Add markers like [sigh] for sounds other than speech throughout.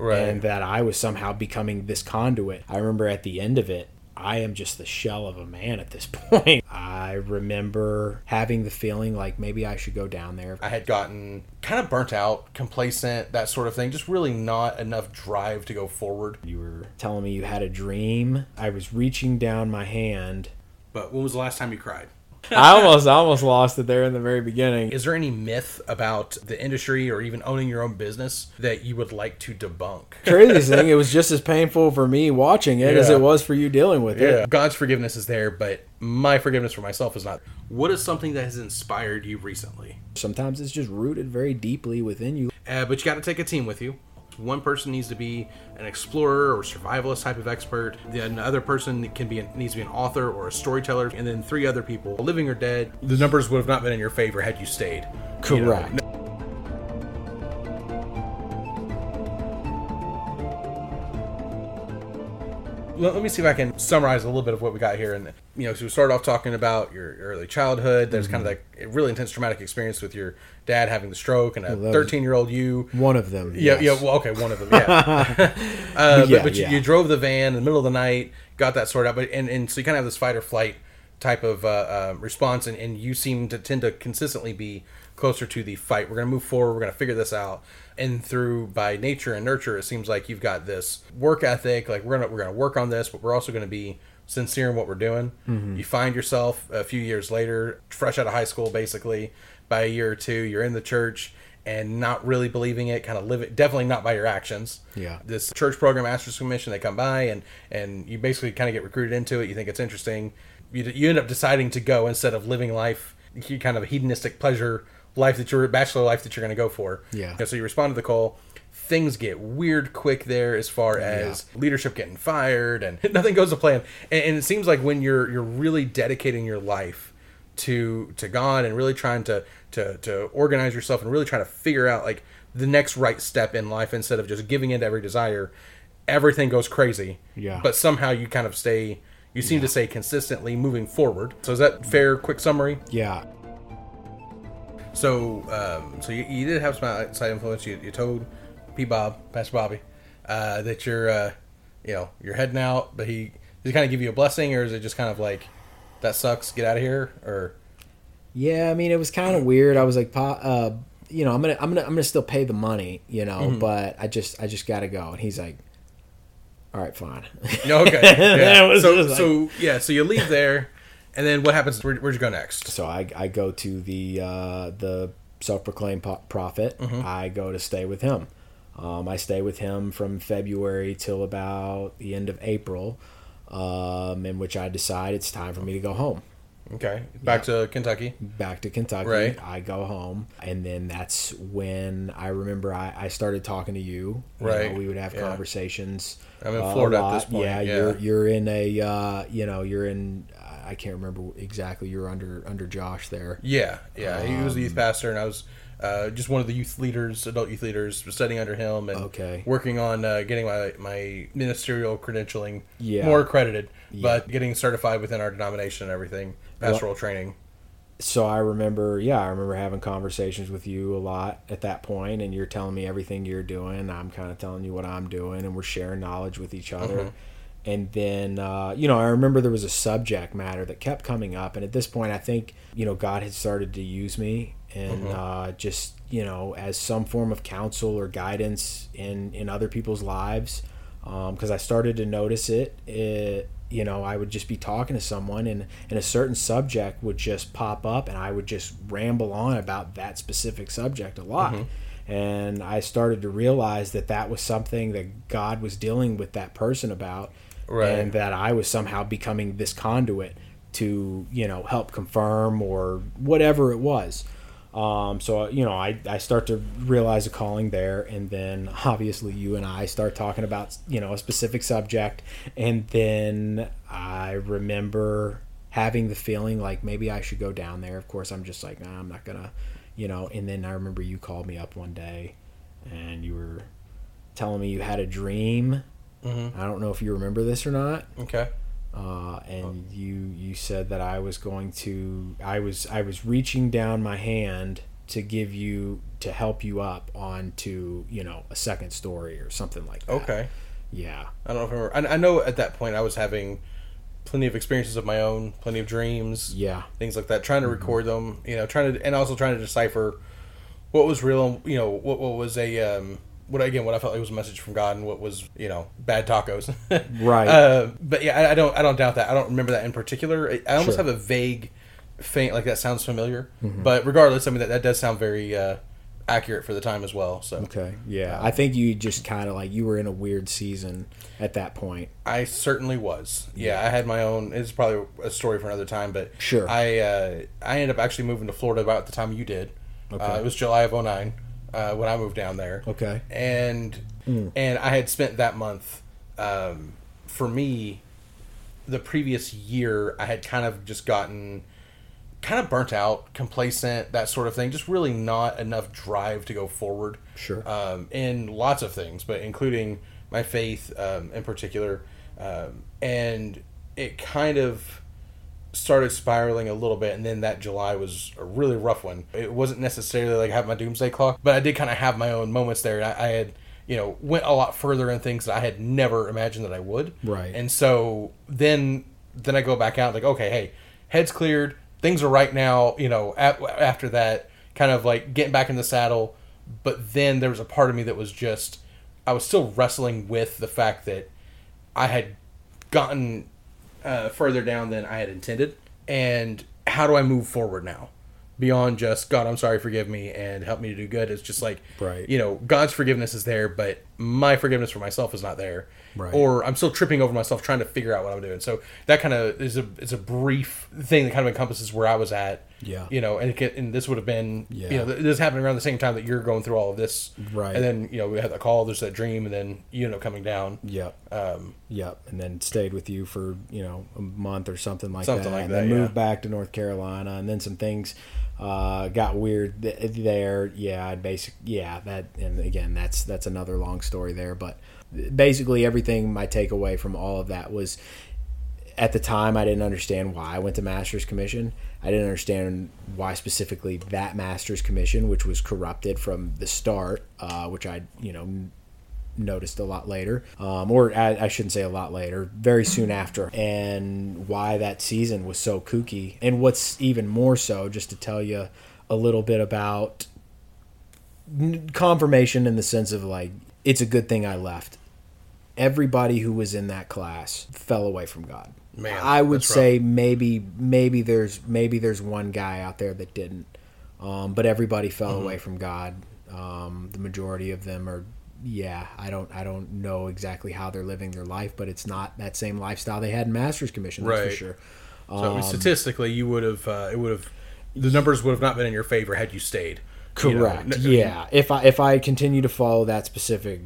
Right. and that I was somehow becoming this conduit. I remember at the end of it, I am just the shell of a man at this [laughs] point. I remember having the feeling like maybe I should go down there. I had gotten kind of burnt out, complacent, that sort of thing. Just really not enough drive to go forward. You were telling me you had a dream. I was reaching down my hand. But when was the last time you cried? I almost I almost lost it there in the very beginning. Is there any myth about the industry or even owning your own business that you would like to debunk? Crazy thing, it [laughs] was just as painful for me watching it as it was for you dealing with it. God's forgiveness is there, but my forgiveness for myself is not. What is something that has inspired you recently? Sometimes it's just rooted very deeply within you. Uh, but you got to take a team with you. One person needs to be an explorer or survivalist type of expert. Then another person can be needs to be an author or a storyteller, and then three other people, living or dead. The numbers would have not been in your favor had you stayed. You know, let, let me see if I can summarize a little bit of what we got here. And you know, so we started off talking about your early childhood. There's kind of like a really intense traumatic experience with your dad having the stroke and a 13 year old you. One of them. Yeah, yes. yeah. Well, okay, one of them. Yeah, [laughs] uh, Yeah, but, but you, you drove the van in the middle of the night, got that sorted out. But and, and so you kind of have this fight or flight type of uh, uh, response, and, and you seem to tend to consistently be closer to the fight. We're gonna move forward. We're gonna figure this out. And through by nature and nurture, it seems like you've got this work ethic. Like we're gonna we're gonna work on this, but we're also gonna be sincere in what we're doing. Mm-hmm. You find yourself a few years later, fresh out of high school, basically by a year or two, you're in the church and not really believing it, kind of live it, definitely not by your actions. Yeah. This church program, Masters Commission, they come by and and you basically kind of get recruited into it. You think it's interesting. You, you end up deciding to go instead of living life, kind of a hedonistic pleasure life that you're bachelor life that you're going to go for. Yeah. And so you respond to the call. Things get weird quick there as far as leadership getting fired and [laughs] nothing goes to plan. And, and it seems like when you're you're really dedicating your life to to God and really trying to to to organize yourself and really trying to figure out like the next right step in life instead of just giving in to every desire, everything goes crazy. Yeah. But somehow you kind of stay you seem to say consistently moving forward. So is that fair quick summary? Yeah. So, um, so you, you did have some outside influence. You, you told P. Bob, Pastor Bobby, uh, that you're, uh, you know, you're heading out. But he does he kind of give you a blessing, or is it just kind of like that sucks, get out of here, or Yeah, I mean, it was kind of weird. I was like, "Pa, uh, you know, I'm gonna, I'm gonna, I'm gonna still pay the money, you know, Mm-hmm. but I just, I just gotta go." And he's like, "All right, fine." no? Okay, [laughs] yeah. Was so, just like- so yeah, so you leave there, and then what happens? Where, where'd you go next? so I, I go to the, uh, the self-proclaimed po- prophet. Mm-hmm. I go to stay with him. Um, I stay with him from February till about the end of April, um, in which I decide it's time for me to go home. Okay, back to Kentucky. back to Kentucky. Right. I go home, and then that's when I remember I, I started talking to you. You Right. know, we would have Yeah. conversations. I'm in uh, Florida at this point, Yeah, yeah. you're you're in a uh, you know you're in I can't remember exactly. You're under under Josh there. Yeah, yeah. He was the Um, youth pastor, and I was uh, just one of the youth leaders, adult youth leaders, studying under him and Okay. working on uh, getting my my ministerial credentialing Yeah. more accredited, but getting certified within our denomination and everything, pastoral training. so I remember, yeah, I remember having conversations with you a lot at that point, and you're telling me everything you're doing. I'm kind of telling you what I'm doing, and we're sharing knowledge with each other. And then, uh, you know, I remember there was a subject matter that kept coming up, and at this point, I think, you know, God had started to use me, and uh, just, you know, as some form of counsel or guidance in in other people's lives, because I started to notice it. It you know, I would just be talking to someone and, and a certain subject would just pop up and I would just ramble on about that specific subject a lot. Mm-hmm. And I started to realize that that was something that God was dealing with that person about Right. and that I was somehow becoming this conduit to, you know, help confirm or whatever it was. Um, so you know, I, I start to realize a calling there, and then obviously you and I start talking about you know a specific subject, and then I remember having the feeling like maybe I should go down there. Of course, I'm just like, nah, I'm not gonna, you know. And then I remember you called me up one day, and you were telling me you had a dream. Mm-hmm. I don't know if you remember this or not Okay. Uh, and you you said that I was going to I was I was reaching down my hand to give you to help you up onto you know a second story or something like that. Okay. Yeah. I don't know if I remember. I, I know at that point I was having plenty of experiences of my own, plenty of dreams, Yeah. things like that. Trying to record them, you know, trying to and also trying to decipher what was real, and you know, what what was a um, what again, what I felt like was a message from God, and what was you know bad tacos. [laughs] Right. Uh, but yeah, I, I don't I don't doubt that. I don't remember that in particular. I, I almost Sure. have a vague, faint like that sounds familiar. But regardless, I mean that, that does sound very uh, accurate for the time as well. So Okay. Yeah. I think you just kind of like you were in a weird season at that point. I certainly was. Yeah, I had my own. It's probably a story for another time, but Sure. I uh, I ended up actually moving to Florida about the time you did. Okay. Uh, it was July of 09 uh, when I moved down there. Okay. And and I had spent that month. Um, for me, the previous year, I had kind of just gotten kind of burnt out, complacent, that sort of thing. Just really not enough drive to go forward Sure. um, in lots of things, but including my faith um, in particular. Um, and it kind of started spiraling a little bit, and then that July was a really rough one. It wasn't necessarily like I have my doomsday clock, but I did kind of have my own moments there. I, I had, you know, went a lot further in things that I had never imagined that I would. Right. And so then, then I go back out like, okay, hey, head's cleared, things are right now. You know, at, after that, kind of like getting back in the saddle. But then there was a part of me that was just, I was still wrestling with the fact that I had gotten uh, further down than I had intended. And how do I move forward now? Beyond just, God, I'm sorry, forgive me, and help me to do good. It's just like, Right. you know, God's forgiveness is there, but my forgiveness for myself is not there. Right. Or I'm still tripping over myself trying to figure out what I'm doing. So that kind of is a is a brief thing that kind of encompasses where I was at. Yeah. You know, and get- and this would have been, Yeah. you know, this happened around the same time that you're going through all of this. Right. And then, you know, we had that call, there's that dream, and then you end up coming down. Yep. Um, Yep. And then stayed with you for, you know, a month or something like Something that. like and that, then yeah. moved back to North Carolina and then some things uh, got weird th- there. Yeah, basic yeah, that and again that's that's another long story there, but basically everything my takeaway from all of that was at the time I didn't understand why I went to master's commission. I didn't understand why specifically that master's commission, which was corrupted from the start, uh, which I you know noticed a lot later, um, or I, I shouldn't say a lot later, very soon after, and why that season was so kooky. And what's even more so, just to tell you a little bit about confirmation in the sense of like it's a good thing I left. Everybody who was in that class fell away from God. Man, I would rough. say maybe maybe there's maybe there's one guy out there that didn't, um, but everybody fell Mm-hmm. away from God. Um, the majority of them are yeah. I don't I don't know exactly how they're living their life, but it's not that same lifestyle they had in Master's Commission. That's for Right. sure. so I Um, mean, statistically, you would have, uh, it would have, the numbers would have not been in your favor had you stayed. You know, Correct. yeah. If I if I continue to follow that specific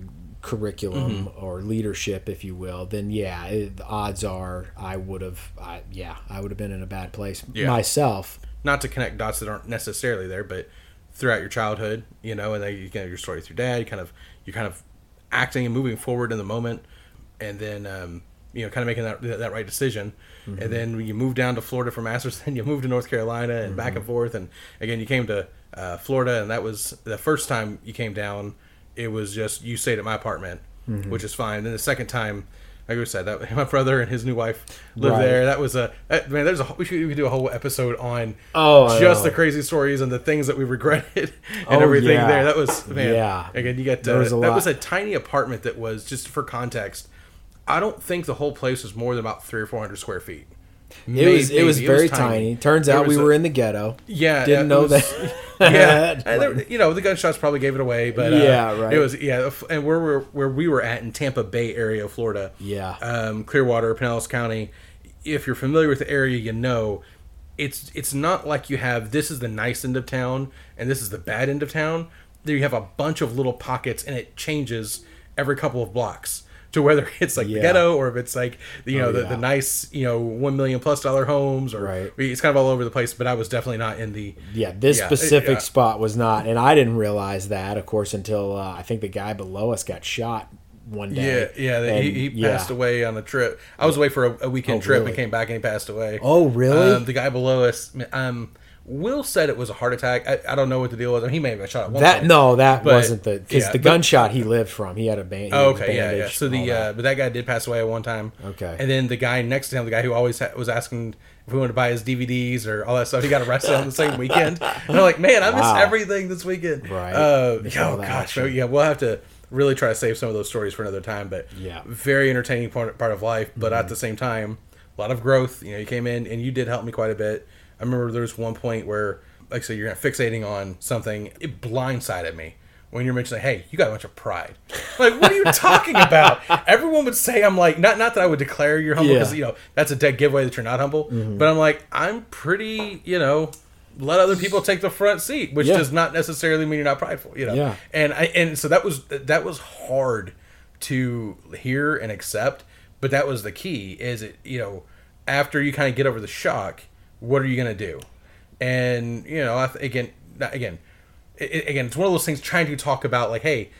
curriculum Mm-hmm. or leadership, if you will, then yeah, it, the odds are I would have. I, yeah, I would have been in a bad place Yeah. myself. Not to connect dots that aren't necessarily there, but throughout your childhood, you know, and then you get your story with your dad, you kind of, you're kind of acting and moving forward in the moment, and then, um, you know, kind of making that that right decision, Mm-hmm. and then you moved down to Florida for masters, [laughs] then you moved to North Carolina and back Mm-hmm. and forth, and again you came to uh, Florida, and that was the first time you came down. It was just you stayed at my apartment, Mm-hmm. which is fine. Then the second time, like I said, that [laughs] my brother and his new wife lived Right. there. That was a that, man. There's a we should we could do a whole episode on Oh, just the crazy stories and the things that we regretted [laughs] and Oh, everything yeah. there. That was man. Yeah. Again, you get There uh, was that lot. was a tiny apartment that was just for context. I don't think the whole place was more than about three or four hundred square feet. It was it was very tiny. Turns out we a- were in the ghetto. Yeah, Didn't it know was- that. [laughs] yeah, [laughs] there- you know the gunshots probably gave it away, but uh, Yeah, right. It was yeah, and where we're where we were at in Tampa Bay area of Florida, Yeah. um, Clearwater, Pinellas County. If you're familiar with the area, you know it's it's not like you have this is the nice end of town and this is the bad end of town. There you have a bunch of little pockets, and it changes every couple of blocks to whether [laughs] it's like the ghetto or if it's like you know Oh, the, yeah. the nice you know one million plus dollar homes or Right. it's kind of all over the place. But I was definitely not in the Yeah, this Yeah, specific yeah. spot was not, and I didn't realize that, of course, until uh, I think the guy below us got shot one day. Yeah, yeah. And, he, he yeah. passed away on a trip. I was away for a, a weekend Oh, trip really? and came back and he passed away. Oh, really? Um, the guy below us, um, Will said it was a heart attack. I, I don't know what the deal was. I mean, he may have been shot at one That point. no, that But- wasn't the because yeah, the but- gunshot he lived from. He had a band. Oh, okay, yeah, yeah. So the uh, but that guy did pass away at one time. Okay. And then the guy next to him, the guy who always ha- was asking if we wanted to buy his DVDs or all that stuff, he got arrested on the same weekend. [laughs] And I'm like, man, I missed Wow. everything this weekend. Right. Uh, oh gosh, action. yeah. We'll have to really try to save some of those stories for another time. But Yeah. very entertaining part part of life. But Mm-hmm. at the same time, a lot of growth. You know, you came in and you did help me quite a bit. I remember there was one point where, like I said, you're fixating on something. It blindsided me when you're mentioning, "Hey, you got a bunch of pride." Like, what are you talking [laughs] about? Everyone would say I'm like, not not that I would declare you're humble because Yeah. you know that's a dead giveaway that you're not humble. Mm-hmm. But I'm like, I'm pretty, you know. Let other people take the front seat, which Yeah. does not necessarily mean you're not prideful, you know. Yeah. And I and so that was that was hard to hear and accept, but that was the key. Is it you know after you kind of get over the shock, what are you gonna do? And you know, again, again, it, again, it's one of those things trying to talk about like, hey,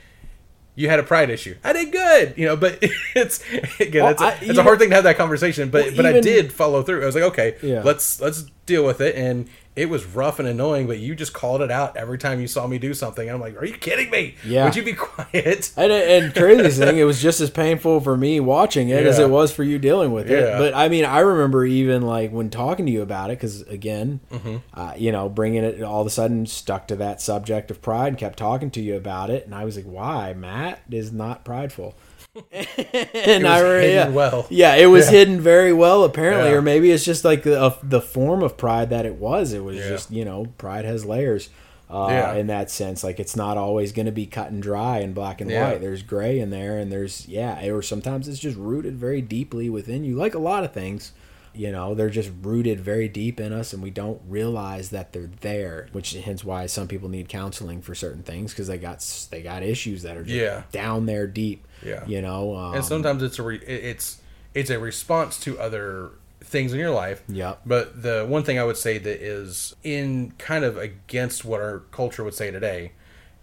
you had a pride issue. I did good, you know, but [laughs] it's again, Well, it's, a, I- it's a even- hard thing to have that conversation. But Well, but I did follow through. I was like, okay, Yeah. let's let's deal with it. And it was rough and annoying, but you just called it out every time you saw me do something. And I'm like, are you kidding me? Yeah. Would you be [laughs] quiet? And, and craziest thing, it was just as painful for me watching it as it was for you dealing with it. But I mean, I remember even like when talking to you about it, because again, Mm-hmm. uh, you know, bringing it all of a sudden stuck to that subject of pride and kept talking to you about it, and I was like, why? Matt is not prideful. [laughs] and I re- yeah. well. Yeah, it was Yeah. hidden very well apparently, Yeah. or maybe it's just like the the form of pride that it was. It was just you know, pride has layers. Uh, in that sense, like it's not always going to be cut and dry and black and white. There's gray in there, and there's yeah, or sometimes it's just rooted very deeply within you. Like a lot of things, you know, they're just rooted very deep in us, and we don't realize that they're there. Which hence why some people need counseling for certain things because they got they got issues that are just Yeah. down there deep. Yeah. you know, um, and sometimes it's a re- it's it's a response to other things in your life. Yep. But the one thing I would say that is in kind of against what our culture would say today,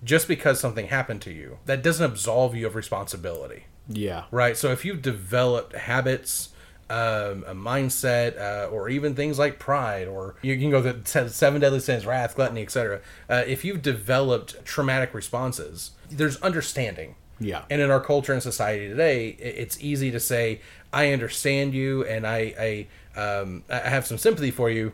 just because something happened to you, that doesn't absolve you of responsibility. yeah, Right. So if you've developed habits, um, a mindset, uh, or even things like pride, or you can go the se- seven deadly sins, wrath, gluttony, etc. Uh, if you've developed traumatic responses, there's understanding. Yeah. And in our culture and society today, it's easy to say, "I understand you, and I, I, um, I have some sympathy for you."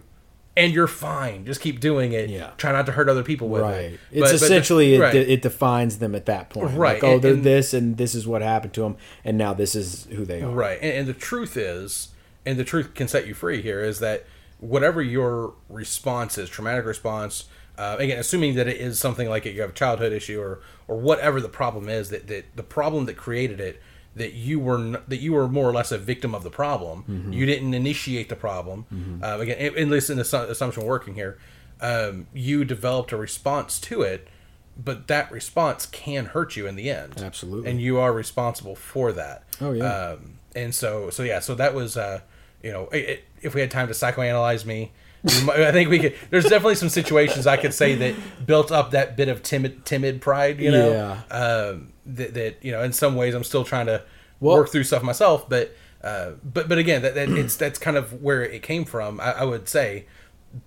And you're fine. Just keep doing it. Yeah. Try not to hurt other people with right. it. It's But- the- essentially it, it defines them at that point. Right, Like, oh, and- they're and- this, and this is what happened to them, and now this is who they are. Right. And, and the truth is, and the truth can set you free here, is that whatever your response is, traumatic response, uh, again, assuming that it is something like you have a childhood issue or or whatever the problem is, that, that the problem that created it, that you were n- that you were more or less a victim of the problem. Mm-hmm. You didn't initiate the problem. Uh, again, at least in the assu- assumption working here, um, you developed a response to it. But that response can hurt you in the end. Absolutely. And you are responsible for that. Oh, yeah. Um, and so, so yeah, so that was, uh, you know, it, it, if we had time to psychoanalyze me, I think we could. There's definitely some situations I could say that built up that bit of timid, timid pride. You know, Yeah. um, that, that you know, in some ways, I'm still trying to Well- work through stuff myself. But, uh, but, but again, that, that it's that's kind of where it came from. I, I would say,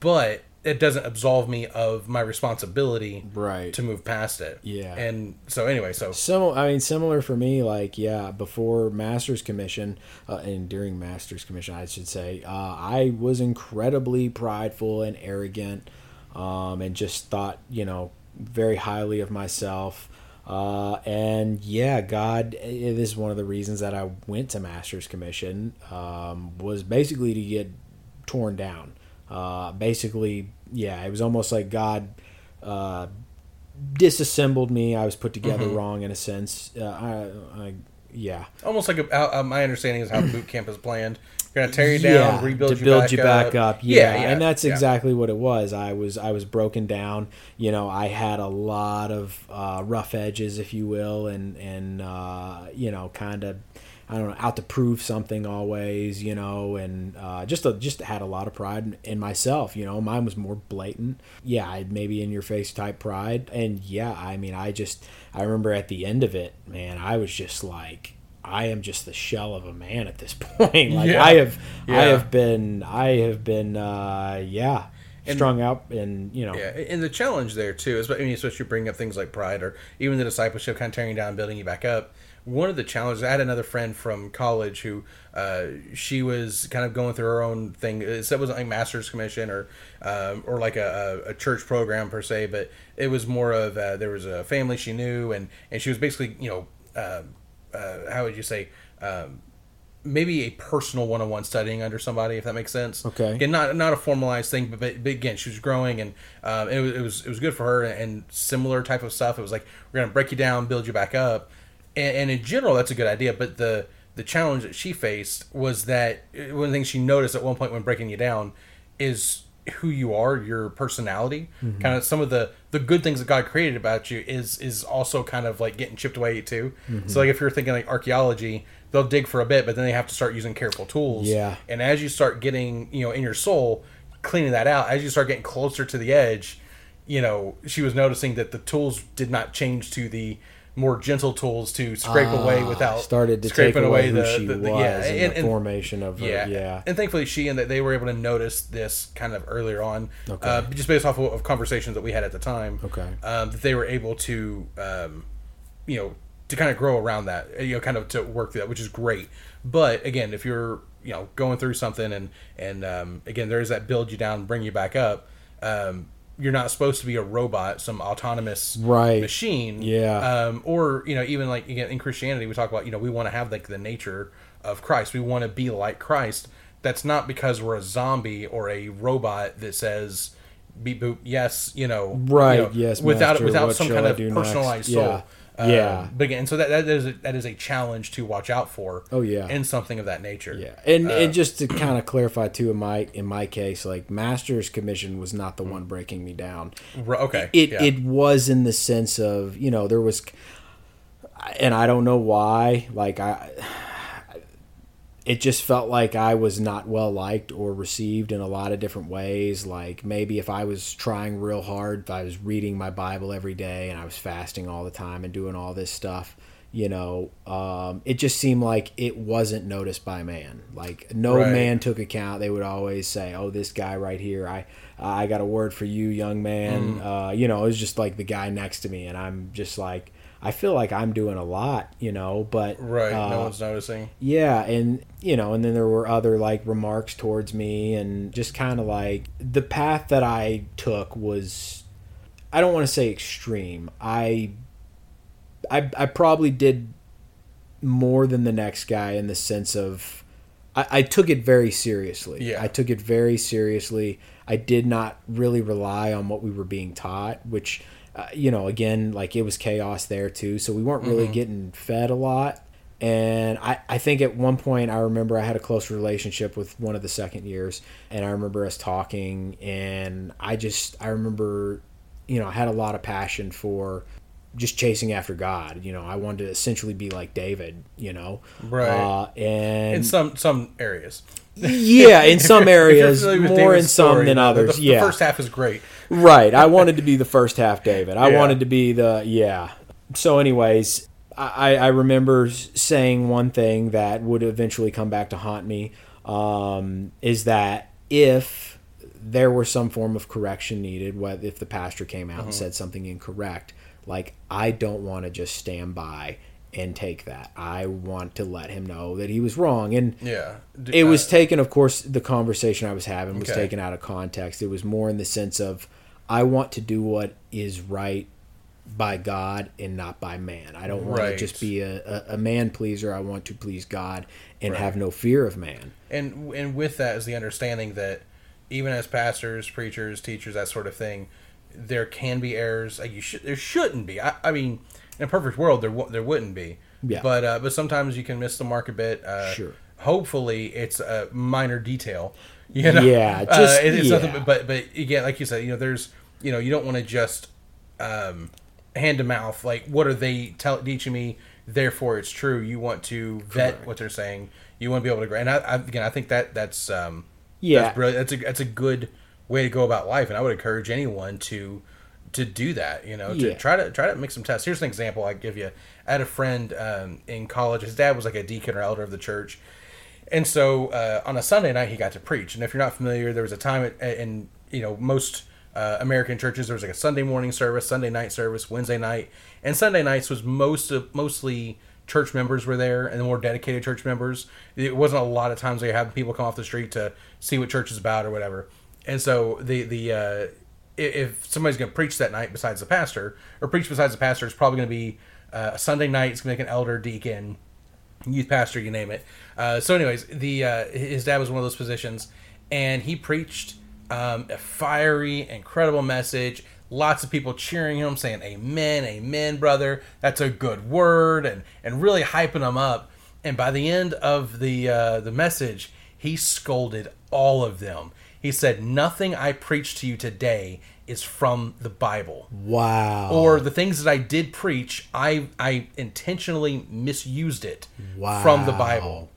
but it doesn't absolve me of my responsibility Right. to move past it. Yeah. And so anyway, so Similar, I mean, similar for me. Like, yeah, before Masters Commission uh, and during Masters Commission, I should say, uh, I was incredibly prideful and arrogant, um, and just thought, you know, very highly of myself. Uh, and yeah, God, it is one of the reasons that I went to Masters Commission um, was basically to get torn down. Uh, basically, yeah, it was almost like God. Uh, disassembled me. I was put together Mm-hmm. wrong in a sense. Uh, I, I, yeah, almost like a, uh, uh, my understanding is how boot camp is planned. You're gonna tear you yeah, down, rebuild to you build back you up. back up. Yeah, yeah, and that's yeah. exactly what it was. I was I was broken down. You know, I had a lot of uh, rough edges, if you will, and and uh, you know, kind of. I don't know, out to prove something always, you know, and uh, just a, just had a lot of pride in, in myself, you know. Mine was more blatant, yeah, I- maybe in your face type pride, and yeah, I mean, I just I remember at the end of it, man, I was just like, I am just the shell of a man at this [laughs] point. Like Yeah. I have, I have been, I have been, uh, yeah, strung out and you know Yeah, and the challenge there too is, I mean, especially bringing up things like pride or even the discipleship, kind of tearing down, building you back up. One of the challenges, I had another friend from college who uh, she was kind of going through her own thing. It wasn't like master's commission or um, or like a, a, church program per se, but it was more of uh, there was a family she knew, and and she was basically you know uh, uh, how would you say. Um, maybe a personal one-on-one studying under somebody if that makes sense Okay. again not not a formalized thing but, but, but again she was growing and um, it, was, it was it was good for her and similar type of stuff it was like we're gonna break you down build you back up and, and in general that's a good idea but the the challenge that she faced was that uh, one of the things she noticed at one point when breaking you down is who you are, your personality, kind of some of the the good things that God created about you is is also kind of like getting chipped away too. So like if you're thinking like archaeology, they'll dig for a bit, but then they have to start using careful tools. Yeah. And as you start getting, you know, in your soul, cleaning that out, as you start getting closer to the edge, you know, she was noticing that the tools did not change to the more gentle tools to scrape away without Ah, started to scraping away who the, the, the- yeah, and, and, the formation of her, yeah, yeah. And thankfully, she and that they were able to notice this kind of earlier on, Okay. uh, just based off of, of conversations that we had at the time. Okay. um, that they were able to, um, you know, to kind of grow around that, uh, you know, kind of to work through that, which is great. But again, if you're, you know, going through something and and um, again, there is that build you down, bring you back up. Um, you're not supposed to be a robot, some autonomous Right. machine. Yeah. Um, or you know, even like again in Christianity, we talk about you know we want to have like the nature of Christ. We want to be like Christ. That's not because we're a zombie or a robot that says beep boop yes you know Right, you know, yes, without master, without some kind I of do next? personalized Yeah. Soul. Um, Yeah. but again, so that that is a, that is a challenge to watch out for. Oh, yeah. in something of that nature. Yeah, and Uh, and just to kind of clarify too, in my in my case, like Master's Commission was not the one breaking me down. Okay. It yeah. it was in the sense of you know there was, and I don't know why. Like I, it just felt like I was not well liked or received in a lot of different ways. Like maybe if I was trying real hard, if I was reading my Bible every day and I was fasting all the time and doing all this stuff, you know, um, it just seemed like it wasn't noticed by man. Like no Right. man took account. They would always say, "Oh, this guy right here, I I got a word for you, young man." Mm. Uh, you know, it was just like the guy next to me, and I'm just like. I feel like I'm doing a lot, you know, but right. uh, no one's noticing. yeah, and you know, and then there were other like remarks towards me, and just kind of like the path that I took was, I don't want to say extreme. I, I, I probably did more than the next guy in the sense of, I, I took it very seriously. Yeah. I took it very seriously. I did not really rely on what we were being taught, which. Uh, you know, again, like it was chaos there too, so we weren't really getting fed a lot. And I, I think at one point I remember I had a close relationship with one of the second years and I remember us talking and I just I remember you know, I had a lot of passion for just chasing after God. You know, I wanted to essentially be like David, you know. Right. Uh, and In some some areas. yeah, in [laughs] some areas, more in some story, than others. The, yeah. the first half is great. Right. I wanted to be the first half David. I Yeah. wanted to be the yeah. So, anyways, I, I remember saying one thing that would eventually come back to haunt me um, is that if there were some form of correction needed, whether if the pastor came out and said something incorrect, like I don't want to just stand by and take that. I want to let him know that he was wrong. And Yeah. It uh, was taken of course the conversation i was having was Okay. taken out of context it was more in the sense of i want to do what is right by god and not by man i don't want Right. to just be a, a, a man pleaser i want to please god and Right. have no fear of man and and with that is the understanding that even as pastors, preachers, teachers, that sort of thing, there can be errors. Like you should, there shouldn't be. I, I mean, in a perfect world, there w- there wouldn't be. Yeah. But uh, but sometimes you can miss the mark a bit. Uh, Sure. Hopefully, it's a minor detail. [laughs] You know. Yeah, Uh, just- it- it's yeah. nothing. But, but but again, like you said, you know, there's you know, you don't want to just um, hand to mouth. Like, what are they tell, teaching me? Therefore, it's true. You want to vet what they're saying. You want to be able to. And I, I, again, I think that that's um, Yeah. that's brilliant. That's a that's a good way to go about life, and I would encourage anyone to to do that. You know, to Yeah. try to try to make some tests. Here's an example I give you. I had a friend um, in college. His dad was like a deacon or elder of the church, and so uh, on a Sunday night he got to preach. And if you're not familiar, there was a time at, in you know most uh, American churches there was like a Sunday morning service, Sunday night service, Wednesday night, and Sunday nights was most of mostly church members were there and the more dedicated church members. It wasn't a lot of times they you have people come off the street to see what church is about or whatever. And so the the uh, if somebody's going to preach that night besides the pastor or preach besides the pastor, it's probably going to be uh, a Sunday night. It's going to like an elder, deacon, youth pastor, you name it. Uh, so, anyways, the uh, his dad was one of those positions, and he preached um, a fiery, incredible message. Lots of people cheering him, saying "Amen, Amen, brother." That's a good word, and and really hyping him up. And by the end of the uh, the message, he scolded all of them. He said, "Nothing I preach to you today is from the Bible." Wow. Or the things that I did preach, I I intentionally misused it Wow. from the Bible.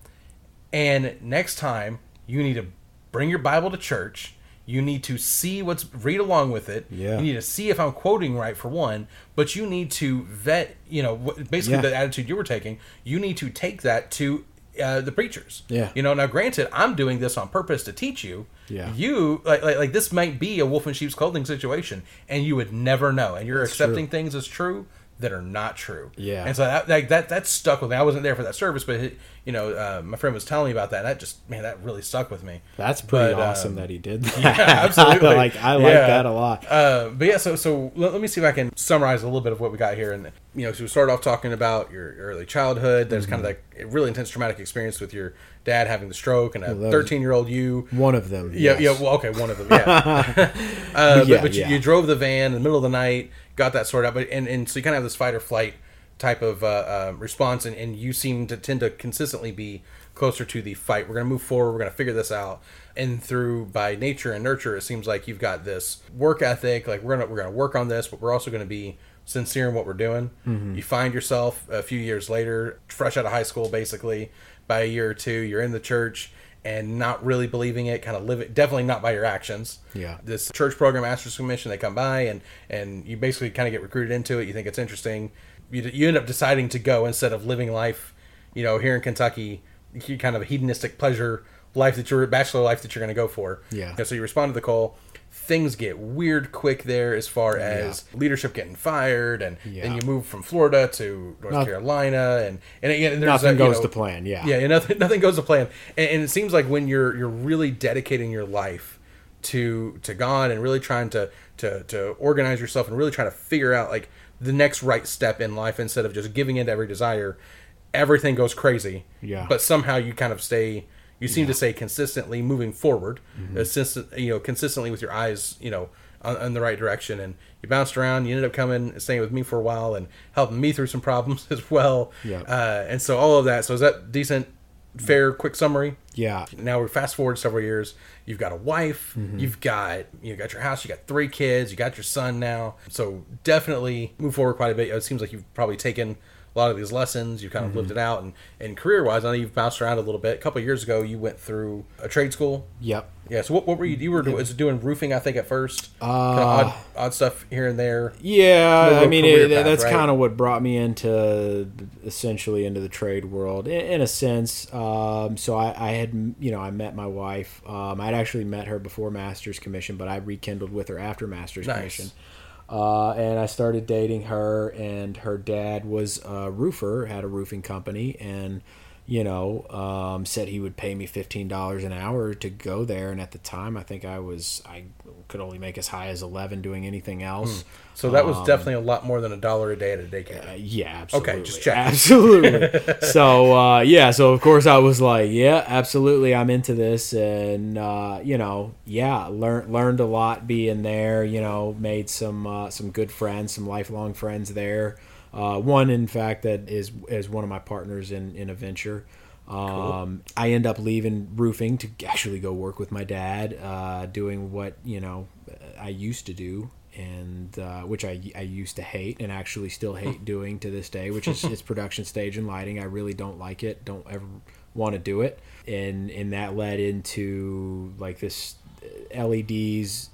And next time, you need to bring your Bible to church. You need to see what's read along with it. Yeah. You need to see if I'm quoting right for one, but you need to vet. You know, basically Yeah. the attitude you were taking. You need to take that to uh, the preachers. Yeah. You know, now granted, I'm doing this on purpose to teach you. Yeah. You like, like like this might be a wolf in sheep's clothing situation, and you would never know, and you're That's accepting true. things as true that are not true. Yeah. And so that like that that stuck with me. I wasn't there for that service, but it, you know, uh, my friend was telling me about that. And that just man, that really stuck with me. That's pretty But, awesome um, that he did [laughs] that. Yeah, absolutely. [laughs] Like I like Yeah. that a lot. Uh, but yeah, so so let, let me see if I can summarize a little bit of what we got here. And you know, so we started off talking about your, your early childhood. There's kind of like a really intense traumatic experience with your dad having the stroke and a 13 year old you. One of them. Yeah, yes. yeah. Well, okay, one of them. Yeah. [laughs] uh, but Yeah, but you, yeah. you drove the van in the middle of the night, got that sorted out, but and, and so you kind of have this fight or flight type of uh, uh, response, and, and you seem to tend to consistently be closer to the fight. We're gonna move forward. We're gonna figure this out, and through by nature and nurture, it seems like you've got this work ethic. Like we're gonna we're gonna work on this, but we're also gonna be sincere in what we're doing. Mm-hmm. You find yourself a few years later, fresh out of high school, basically by a year or two, you're in the church and not really believing it, kind of living, definitely not by your actions. Yeah. This church program, Masters Commission, they come by and and you basically kind of get recruited into it. You think it's interesting. You, you end up deciding to go instead of living life, you know, here in Kentucky, you kind of a hedonistic pleasure life that you're bachelor life that you're going to go for. Yeah. And so you respond to the call. Things get weird quick there as far as leadership getting fired, and then Yeah. you move from Florida to North Noth- Carolina, and and, again, there's Nothing a, goes know, to plan. Yeah. yeah, yeah, nothing nothing goes to plan, and, and it seems like when you're you're really dedicating your life to to God and really trying to to to organize yourself and really trying to figure out like the next right step in life instead of just giving in to every desire, everything goes crazy. Yeah. But somehow you kind of stay. You seem to say consistently moving forward, Mm-hmm. assist- you know, consistently with your eyes, you know, on, in the right direction. And you bounced around. You ended up coming, and staying with me for a while, and helping me through some problems [laughs] as well. Yeah. Uh, and so all of that. So is that decent, fair, quick summary? Yeah. Now we're fast forward several years. You've got a wife. Mm-hmm. You've got you got your house. You got three kids. You got your son now. So definitely move forward quite a bit. It seems like you've probably taken a lot of these lessons. You've kind of Mm-hmm. lived it out, and and career wise, I know you've bounced around a little bit. A couple of years ago, you went through a trade school. Yep. Yeah. So what, what were you? You were doing, was doing roofing, I think, at first. Uh, kind of odd, odd stuff here and there. Yeah, I mean it, path, that's right? kind of what brought me into essentially into the trade world in, in a sense. Um, so I, I had you know I met my wife. Um, I'd actually met her before Masters Commission, but I rekindled with her after Masters Nice. Commission. Uh, and I started dating her, and her dad was a roofer, had a roofing company, and you know um, said he would pay me fifteen dollars an hour to go there. And at the time, I think I was I could only make as high as eleven doing anything else. So that was Um, definitely a lot more than a dollar a day at a daycare. uh, yeah, absolutely. Okay, just checking. [laughs] Absolutely. so uh, yeah, so of course I was like, yeah, absolutely, I'm into this, and uh, you know, yeah, learned learned a lot being there. You know, made some uh, some good friends, some lifelong friends there. Uh, one, in fact, that is as one of my partners in in a venture. Um, I end up leaving roofing to actually go work with my dad, uh, doing what you know I used to do, and uh, which I, I used to hate and actually still hate [laughs] doing to this day, which is its production stage and lighting. I really don't like it. Don't ever want to do it, and and that led into like this uh, LEDs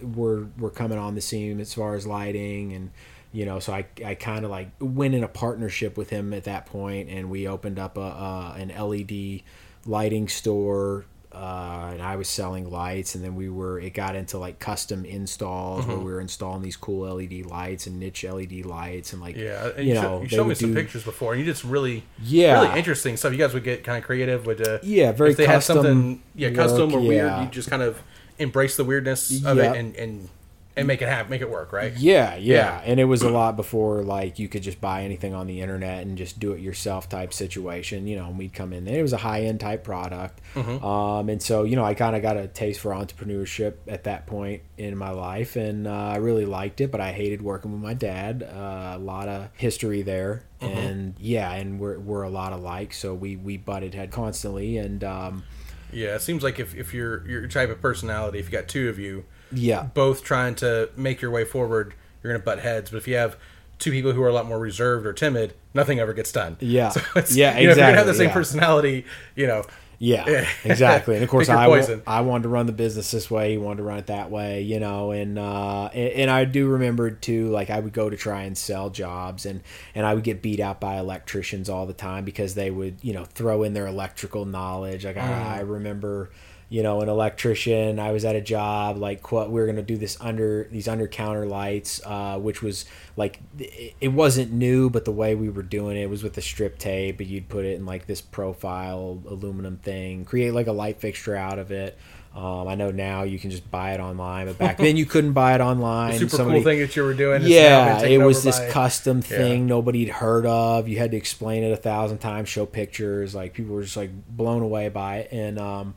were were coming on the scene as far as lighting and you know so i, I kind of like went in a partnership with him at that point and we opened up a, a an led lighting store uh, and I was selling lights, and then we were it got into like custom installs where Mm-hmm. we were installing these cool LED lights and niche LED lights, and like Yeah, and you you, know show, you showed me some do- pictures before, and you did some really, Yeah. really interesting stuff. You guys would get kind of creative with, uh, Yeah, very if they had something, yeah, custom or work, weird. yeah. You just kind of embrace the weirdness of Yep. it and and and make it happen, make it work, right? Yeah, yeah, Yeah. and it was a lot before like you could just buy anything on the internet and just do it yourself type situation. You know, and we'd come in there. It was a high end type product, Mm-hmm. um, and so you know I kind of got a taste for entrepreneurship at that point in my life, and uh, I really liked it. But I hated working with my dad. Uh, a lot of history there, Mm-hmm. and yeah, and we're we're a lot alike, so we we butted head constantly, and um, Yeah, it seems like if, if you're your type of personality, if you got two of you, yeah, both trying to make your way forward, you're gonna butt heads. But if you have two people who are a lot more reserved or timid, nothing ever gets done. Yeah. [laughs] it's, Yeah, You know, if you're gonna have the same yeah. personality, you know, Yeah, [laughs] exactly. And of course, I. I wanted to run the business this way. He wanted to run it that way, you know. And uh, and, and I do remember too, like I would go to try and sell jobs, and and I would get beat out by electricians all the time because they would, you know, throw in their electrical knowledge. Like Mm. I, I remember. You know, an electrician. I was at a job like we were gonna do this under these under counter lights, uh, which was like it wasn't new, but the way we were doing it was with the strip tape, and you'd put it in like this profile aluminum thing, create like a light fixture out of it. Um, I know now you can just buy it online, but back then you couldn't buy it [laughs] online. super Somebody- cool thing that you were doing. has now been yeah, it was this by- custom Yeah. thing nobody'd heard of. You had to explain it a thousand times, show pictures. Like people were just like blown away by it, and um,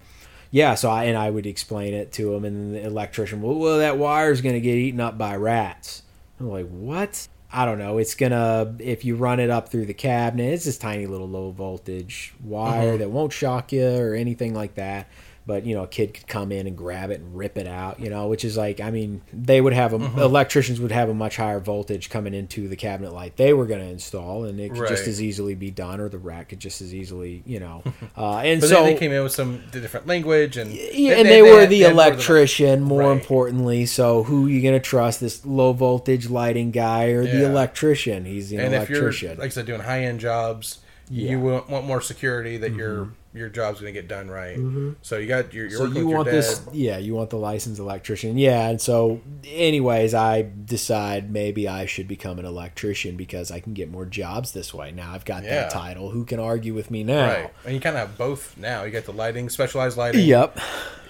yeah. So I and I would explain it to him, and the electrician, well, well that wire's gonna get eaten up by rats. I'm like, what? I don't know. It's gonna if you run it up through the cabinet, it's this tiny little low voltage wire Mm-hmm. that won't shock you or anything like that. But you know, a kid could come in and grab it and rip it out. You know, which is like, I mean, they would have a Mm-hmm. electricians would have a much higher voltage coming into the cabinet light they were going to install, and it could just as easily be done, or the rack could just as easily, you know. [laughs] Uh, and so they came in with some different language and yeah, and they, were the electrician, more Right. importantly. So who are you gonna trust? This low voltage lighting guy or the electrician? He's an and if you're electrician. like I said doing high end jobs, Yeah. Mm-hmm. you want, want more security that your your job's going to get done right. So you got your so you want this? Yeah, you want the licensed electrician. Yeah, and so, anyways, I decide maybe I should become an electrician because I can get more jobs this way. Now I've got Yeah. that title. Who can argue with me now? Right, and you kind of have both now. You got the lighting, specialized lighting. Yep.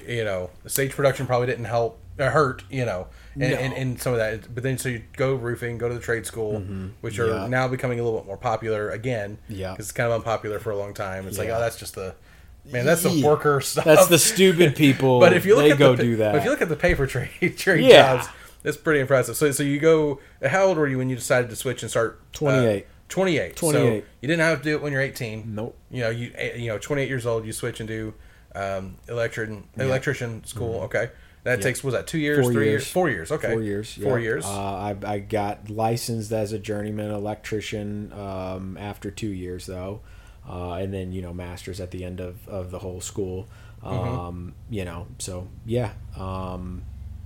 You know, the stage production probably didn't help or hurt. You know, and, No. and, and some of that. But then so you go roofing, go to the trade school, which are Yeah. now becoming a little bit more popular again. Yeah. because it's kind of unpopular for a long time. It's like, oh, that's just the man. That's the Yeah. worker [laughs] stuff. That's the stupid [laughs] people. But if you look they at go the, do that. But if you look at the pay for [laughs] trade trade Yeah. jobs, it's pretty impressive. So so you go. How old were you when you decided to switch and start? uh, 28. 28. So you didn't have to do it when you're 18. Nope. You know you eh, you know 28 years old. You switch and do um, electrician electrician school. Okay. That takes was that two years, Mm-hmm. Four three years. years, four years. Okay, Four years. four years. Uh, I, I got licensed as a journeyman electrician um, after two years, though. Uh, and then, you know, master's at the end of, of the whole school. Mm-hmm. Um, You know, so yeah. Um,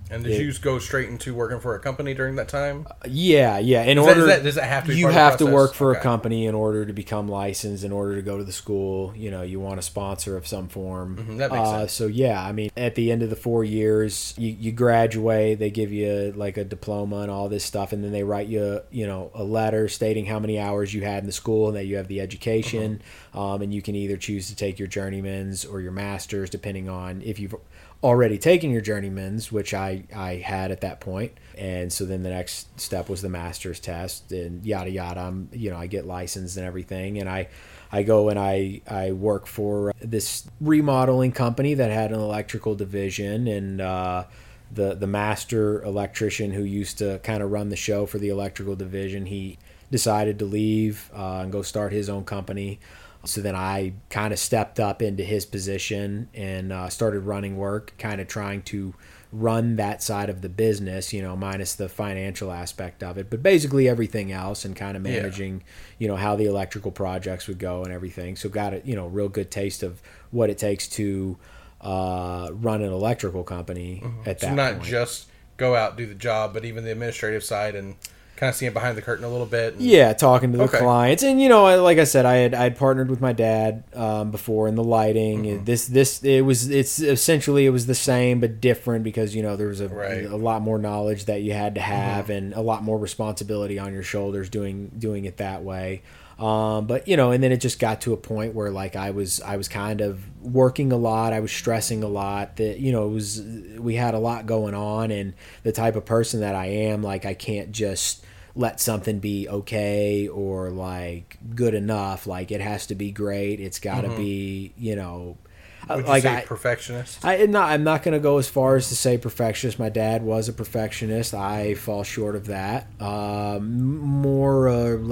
and did it- you go straight into working for a company during that time? yeah, yeah. In that- order, does that- does that have to be you part of the have to work for Okay. a company in order to become licensed. In order to go to the school, you know, you want a sponsor of some form. Mhm, that makes uh, sense. So yeah, I mean, at the end of the four years, you, you graduate. They give you like a diploma and all this stuff, and then they write you, you know, a letter stating how many hours you had in the school and that you have the education. Uh-huh. Um, and you can either choose to take your journeyman's or your master's, depending on if you've already taken your journeyman's, which I I had at that point. And so then the next step was the master's test and yada yada. I'm you know I get licensed and everything, and I I go and I I work for this remodeling company that had an electrical division and. Uh, the, the master electrician who used to kind of run the show for the electrical division he decided to leave uh, and go start his own company so then I kind of stepped up into his position and uh, started running work, kind of trying to run that side of the business, you know, minus the financial aspect of it, but basically everything else and kind of Yeah. managing, you know, how the electrical projects would go and everything. So got a, you know, real good taste of what it takes to uh, run an electrical company at that not point. just go out do the job, but even the administrative side and kind of seeing behind the curtain a little bit. and- Yeah, talking to the Okay. clients, and you know, I- like I said, I had I had partnered with my dad um, before in the lighting. Mm-hmm. This this it was it's essentially it was the same but different because you know there was a, Right. Mm-hmm. a lot more knowledge that you had to have and a lot more responsibility on your shoulders doing doing it that way. Um, but you know, and then it just got to a point where like I was I was kind of working a lot. I was stressing a lot. That you know it was we had a lot going on, and the type of person that I am, like I can't just let something be okay or like good enough. Like it has to be great. It's got to be you know. Mm-hmm. Would you like say I, perfectionist? I am not. I'm not going to go as far as to say perfectionist. My dad was a perfectionist. I fall short of that. Um, more or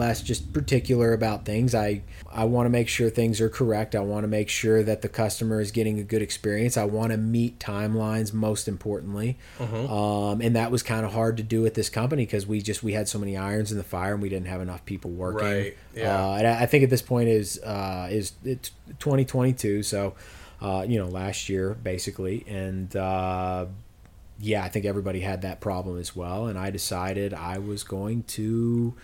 less, just particular about things. I I want to make sure things are correct. I want to make sure that the customer is getting a good experience. I want to meet timelines. Most importantly, um, and that was kind of hard to do at this company because we just we had so many irons in the fire and we didn't have enough people working. Right, yeah. Uh, and I I think at this point is uh, is it's 2022. So uh, you know, last year basically, and uh, yeah, I think everybody had that problem as well. And I decided I was going to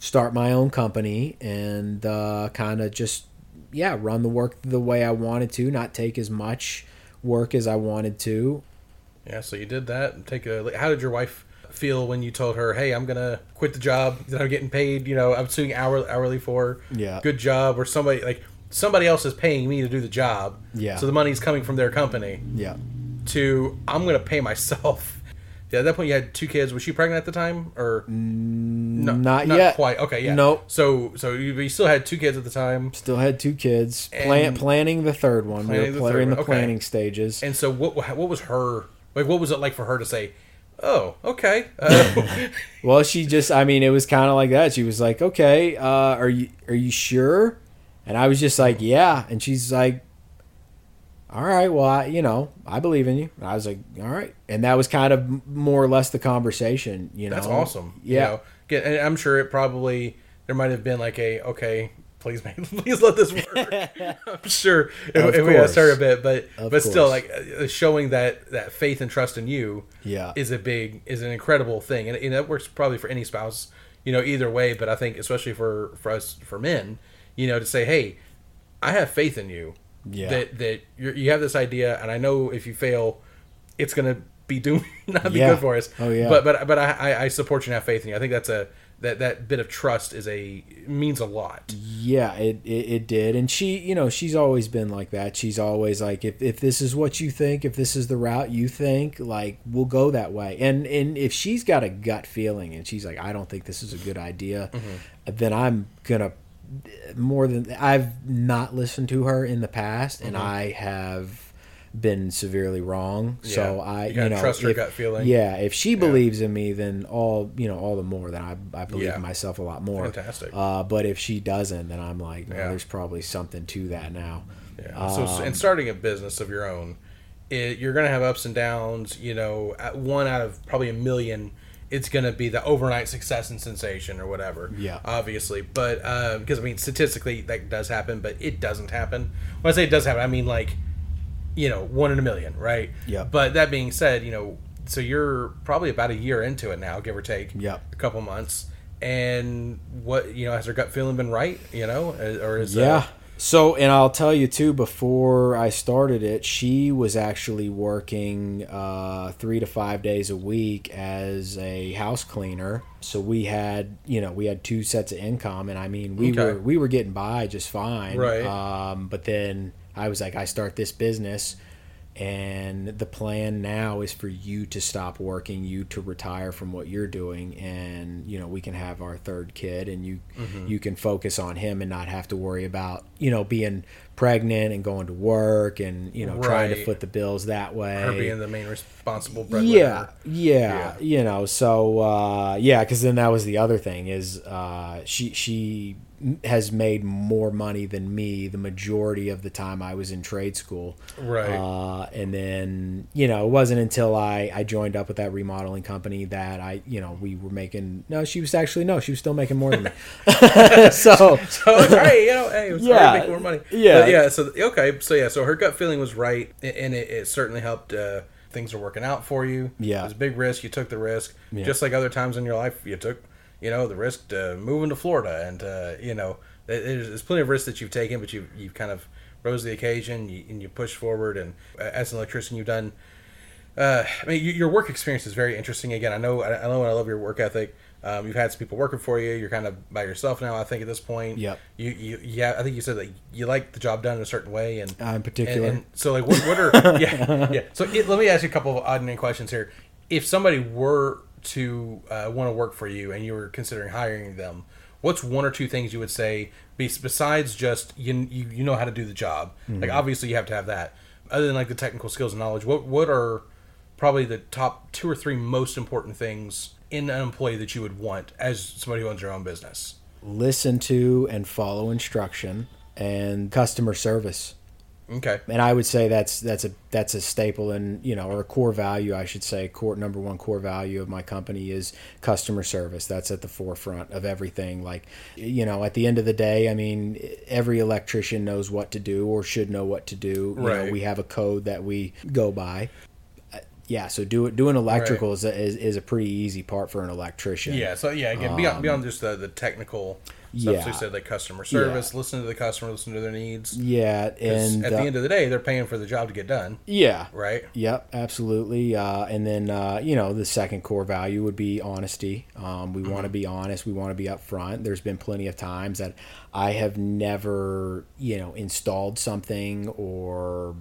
start my own company and uh, kind of just yeah run the work the way I wanted to, not take as much work as I wanted to. Yeah, so you did that. Take a. How did your wife feel when you told her, "Hey, I'm gonna quit the job that I'm getting paid. You know, I'm suing hour, hourly for. Yeah. good job." Or somebody like somebody else is paying me to do the job. Yeah. So the money's coming from their company. Yeah. To I'm gonna pay myself. Yeah, at that point you had two kids. Was she pregnant at the time, or no, not yet. quite? Okay, yeah. Nope. So, so you, you still had two kids at the time, Still had two kids. Plan, planning the third one. We were the third in the one, okay. planning stages. and so what? What was her like? What was it like for her to say? Oh, okay. Uh, [laughs] Well, she just I mean, it was kind of like that. She was like, "Okay, uh, are you are you sure?" And I was just like, "Yeah." And she's like, "All right, well, I, you know, I believe in you." And I was like, "All right." And that was kind of more or less the conversation, you know. That's awesome. You Yeah. know? Get- and I'm sure it probably there might have been like a okay, please, man, [laughs] please let this work. [laughs] I'm sure if, Of if we had started a bit, but Of but still, like uh, showing that that faith and trust in you, Yeah. is a big is an incredible thing, and, and that works probably for any spouse, you know, either way. But I think especially for for us for men, you know, to say, hey, I have faith in you. Yeah. That that you're, you have this idea, and I know if you fail, it's gonna be doom [laughs] not be Yeah. good for us. Oh, yeah. But but but I, I support you and have faith in you. I think that's a that that bit of trust is a means a lot. Yeah, it, it, it did. And she, you know, she's always been like that. She's always like, if, if this is what you think, if this is the route you think, like, we'll go that way. And, and if she's got a gut feeling and she's like, I don't think this is a good idea, mm-hmm. then I'm going to, more than, I've not listened to her in the past and I have been severely wrong. So I, You you, know, trust her if- gut feeling. Yeah. If she believes in me, then all, you know, all the more, that I, I believe Yeah. in myself a lot more. Fantastic. Uh, but if she doesn't, then I'm like, no, Yeah. there's probably something to that now. Yeah. so Um, and starting a business of your own, it, you're gonna have ups and downs. You know, one out of probably a million, it's gonna be the overnight success and sensation or whatever. Yeah. Obviously, but because I mean statistically that does happen, but it doesn't happen. When I say it does happen, I mean like, you know, one in a million, right? Yeah. But that being said, you know, so you're probably about a year into it now, give or take. Yep. A couple months. And what you know has her gut feeling been right? You know, or is uh, Yeah. So, and I'll tell you too, before I started it, she was actually working uh, three to five days a week as a house cleaner. So we had, you know, we had two sets of income, and I mean, we Okay. were we were getting by just fine. Right. Um, but then I was like, I start this business, and the plan now is for you to stop working, you to retire from what you're doing, and you know we can have our third kid, and you Mm-hmm. you can focus on him and not have to worry about you know being pregnant and going to work and you know trying to foot the bills that way. her being the main responsible breadwinner. Yeah, yeah, Yeah. you know. So uh, yeah, because then that was the other thing is uh, she she has made more money than me the majority of the time I was in trade school. Right. Uh, and then you know it wasn't until I I joined up with that remodeling company that I you know we were making no she was actually no she was still making more than me. [laughs] [laughs] so So hey, you know, hey, it's Yeah. hard to make more money. Yeah. But yeah. So okay, so yeah, so her gut feeling was right, and it, it certainly helped. Uh, things are working out for you. Yeah. it was a big risk. You took the risk, Yeah. just like other times in your life. You took, you know the risk to moving to Florida, and uh, you know there's, there's plenty of risks that you've taken, but you you've kind of rose to the occasion you, and you push forward. And uh, as an electrician, you've done. Uh, I mean, your work experience is very interesting. Again, I know I know I love your work ethic. Um, you've had some people working for you. You're kind of by yourself now. I think at this point. Yep. You, you yeah. I think you said that you like the job done in a certain way, and Uh, in particular. and, and so like what, what are [laughs] yeah yeah. So it, let me ask you a couple of odd and questions here. If somebody were to uh, want to work for you and you were considering hiring them, what's one or two things you would say besides just you, you you know how to do the job? Mm-hmm. Like obviously you have to have that. Other than like the technical skills and knowledge, what what are probably the top two or three most important things in an employee that you would want as somebody who owns your own business? Listen to and follow instruction and customer service. Okay. and I would say that's that's a that's a staple and you know or a core value I should say core number one core value of my company is customer service. That's at the forefront of everything. Like you know at the end of the day I mean every electrician knows what to do or should know what to do. You Right. know we have a code that we go by. Yeah so do doing electrical is, a, is is a pretty easy part for an electrician. Yeah, so yeah, again, beyond um, beyond just the, the technical yeah. so said like customer service, listen to the customer, listen to their needs. Yeah, and at uh, the end of the day, they're paying for the job to get done, yeah right? Yep, absolutely. Uh, and then uh, you know the second core value would be honesty. Um, we want to be honest. We want to be upfront. There's been plenty of times that I have never you know installed something or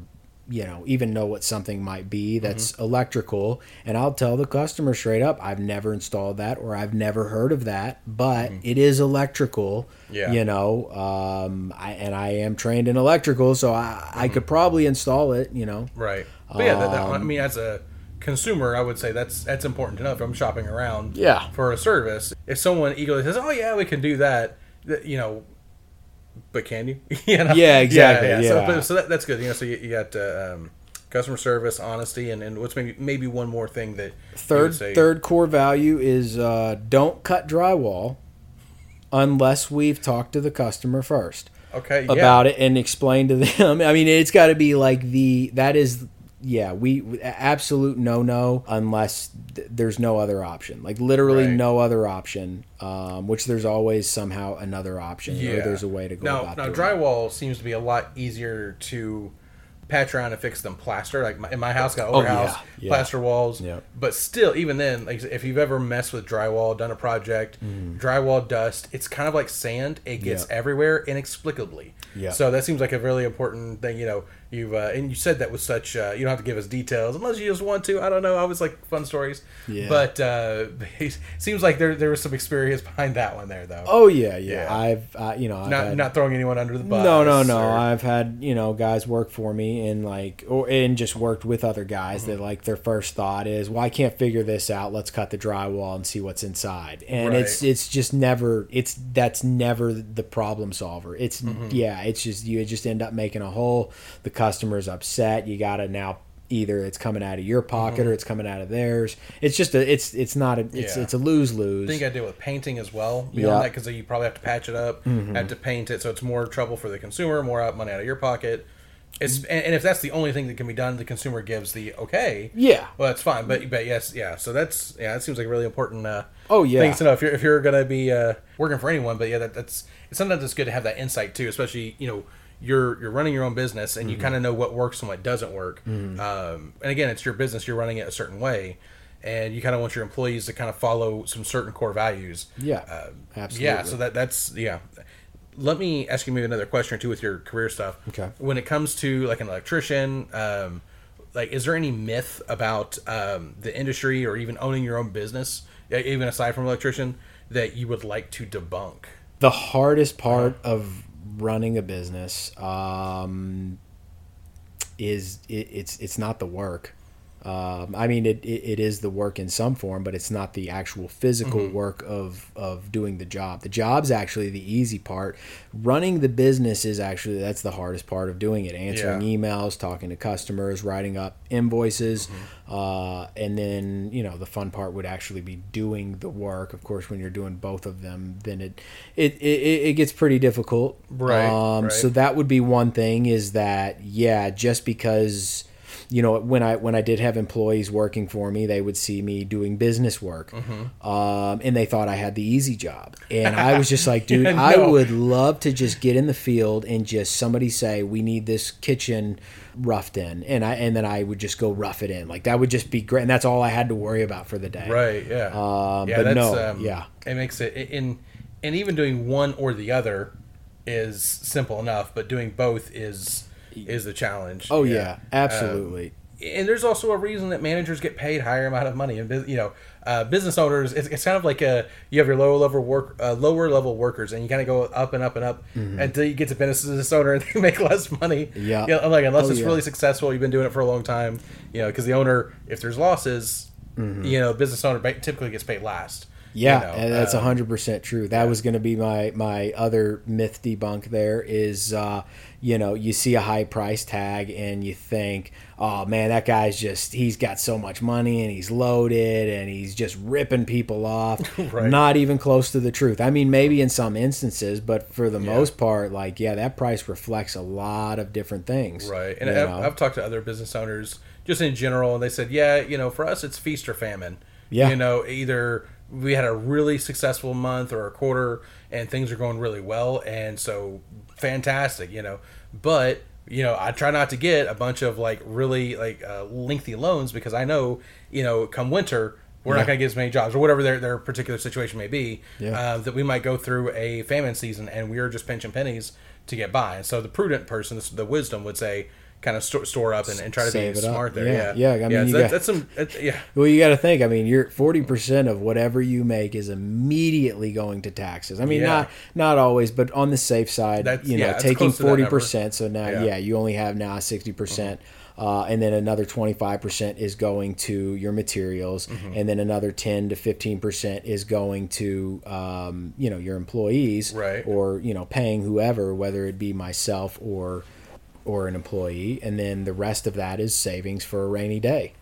you know even know what something might be that's electrical and i'll tell the customer straight up i've never installed that or i've never heard of that but it is electrical Yeah. you know um, I, and i am trained in electrical so i, I could probably install it you know Right. But yeah, that, that, I Um, mean, as a consumer, I would say that's that's important to know if I'm shopping around. Yeah. For a service, if someone eagerly says, "Oh yeah, we can do that," that you know. But can you? [laughs] you know? Yeah, exactly, So, yeah. but, so that, that's good. You know, so you, you got uh, um, customer service, honesty, and, and what's maybe maybe one more thing that Third say- third core value is uh, don't cut drywall unless we've talked to the customer first Okay. Yeah. about it and explain to them. [laughs] I mean, it's got to be like the that is yeah we absolute no no unless th- there's no other option like literally Right. no other option um, which there's always somehow another option or there's a way to go now, about now doing it. drywall seems to be a lot easier to patch around and fix than plaster. Like my, in my house, got Oh, over house yeah, yeah. plaster walls. Yep. But still, even then, like if you've ever messed with drywall, done a project, drywall dust, it's kind of like sand. It gets Mm. Yep. everywhere inexplicably. Yeah. So that seems like a really important thing. You know, you've uh, and you said that with such. Uh, you don't have to give us details unless you just want to. I don't know. I always like fun stories. Yeah. But uh, [laughs] it seems like there there was some experience behind that one there, though. oh yeah yeah, Yeah. I've uh, you know I've not had- not throwing anyone under the bus. No, no, no. or- I've had you know guys work for me and like or and just worked with other guys Mm-hmm. that like their first thought is, well, I can't figure this out. Let's cut the drywall and see what's inside. And it's it's just never it's that's never the problem solver. It's Mm-hmm. yeah, it's just you just end up making a hole. The customer's upset. You got to now. Either it's coming out of your pocket or it's coming out of theirs. It's just a. It's it's not a. It's Mm-hmm. Yeah. it's a lose lose. I think I deal with painting as well. Beyond Yeah. Mm-hmm. that, because you probably have to patch it up, have to paint it, so it's more trouble for the consumer, more out money out of your pocket. It's Mm-hmm. and, and if that's the only thing that can be done, the consumer gives the okay. Yeah. Well, that's fine, but but yes, yeah. So that's yeah. That seems like a really important. Uh, Oh, yeah. Things to know if you're if you're gonna be uh, working for anyone. But yeah, that, that's sometimes it's good to have that insight too, especially you know. You're, you're running your own business and you Mm-hmm. kind of know what works and what doesn't work. Um, and again, it's your business. You're running it a certain way, and you kind of want your employees to kind of follow some certain core values. Yeah, Uh, absolutely. Yeah, so that that's yeah. Let me ask you maybe another question or two with your career stuff. Okay. When it comes to like an electrician, um, like is there any myth about um, the industry or even owning your own business, even aside from electrician, that you would like to debunk? the hardest part of running a business um, is it, it's it's not the work. Um, I mean, it, it, it is the work in some form, but it's not the actual physical Mm-hmm. work of, of doing the job. The job's actually the easy part. Running the business is actually that's the hardest part of doing it. Answering Yeah. emails, talking to customers, writing up invoices, Mm-hmm. uh, and then you know the fun part would actually be doing the work. Of course, when you're doing both of them, then it it it, it gets pretty difficult. Right, Um, right. So that would be one thing. Is that yeah? Just because you know, when I when I did have employees working for me, they would see me doing business work, Mm-hmm. um, and they thought I had the easy job. And I was just like, [laughs] dude, Yeah, I would love to just get in the field and just somebody say we need this kitchen roughed in, and I and then I would just go rough it in. Like that would just be great, and that's all I had to worry about for the day. Right. Yeah. Um, yeah. but no, um, yeah. It makes it in, and even doing one or the other is simple enough, but doing both is is the challenge. Oh yeah, Um, absolutely. and there's also a reason that managers get paid higher amount of money and you know uh, business owners it's, it's kind of like a you have your lower level work uh, lower level workers and you kind of go up and up and up until you get to business owner and [laughs] they make less money Mm-hmm. Yeah. you know, like unless Oh, it's yeah. really successful you've been doing it for a long time you know because the owner if there's losses you know business owner typically gets paid last Mm-hmm. Yeah, you know, and that's um, hundred percent true. That was going to be my my other myth debunk. There is, uh, you know, you see a high price tag and you think, oh man, that guy's just he's got so much money and he's loaded and he's just ripping people off. [laughs] Right. Not even close to the truth. I mean, maybe in some instances, but for the most part, like yeah, that price reflects a lot of different things. Right. And I've. I've talked to other business owners just in general, and they said, yeah, you know, for us, it's feast or famine. Yeah. You know, either we had a really successful month or a quarter and things are going really well, and so fantastic, you know. But, you know, I try not to get a bunch of like really like uh, lengthy loans because I know, you know, come winter, we're Yeah. not going to get as many jobs or whatever their, their particular situation may be. Yeah. Uh, that we might go through a famine season and we are just pinching pennies to get by. And so the prudent person, the wisdom would say, kind of store, store up and, and try to Save be it up. smart there. Yeah. Yeah, Yeah, I mean, so you that- got- that's some. It, yeah, Well, you got to think. I mean, you're forty percent of whatever you make is immediately going to taxes. I mean, Yeah. not not always, but on the safe side, That's- you know, yeah, taking close to that forty percent. So now, Yeah. Mm-hmm. yeah. you only have now sixty percent. Uh, and then another 25% is going to your materials Mm-hmm. and then another 10 to 15% is going to um, you know your employees Right. or you know paying whoever whether it be myself or or an employee and then the rest of that is savings for a rainy day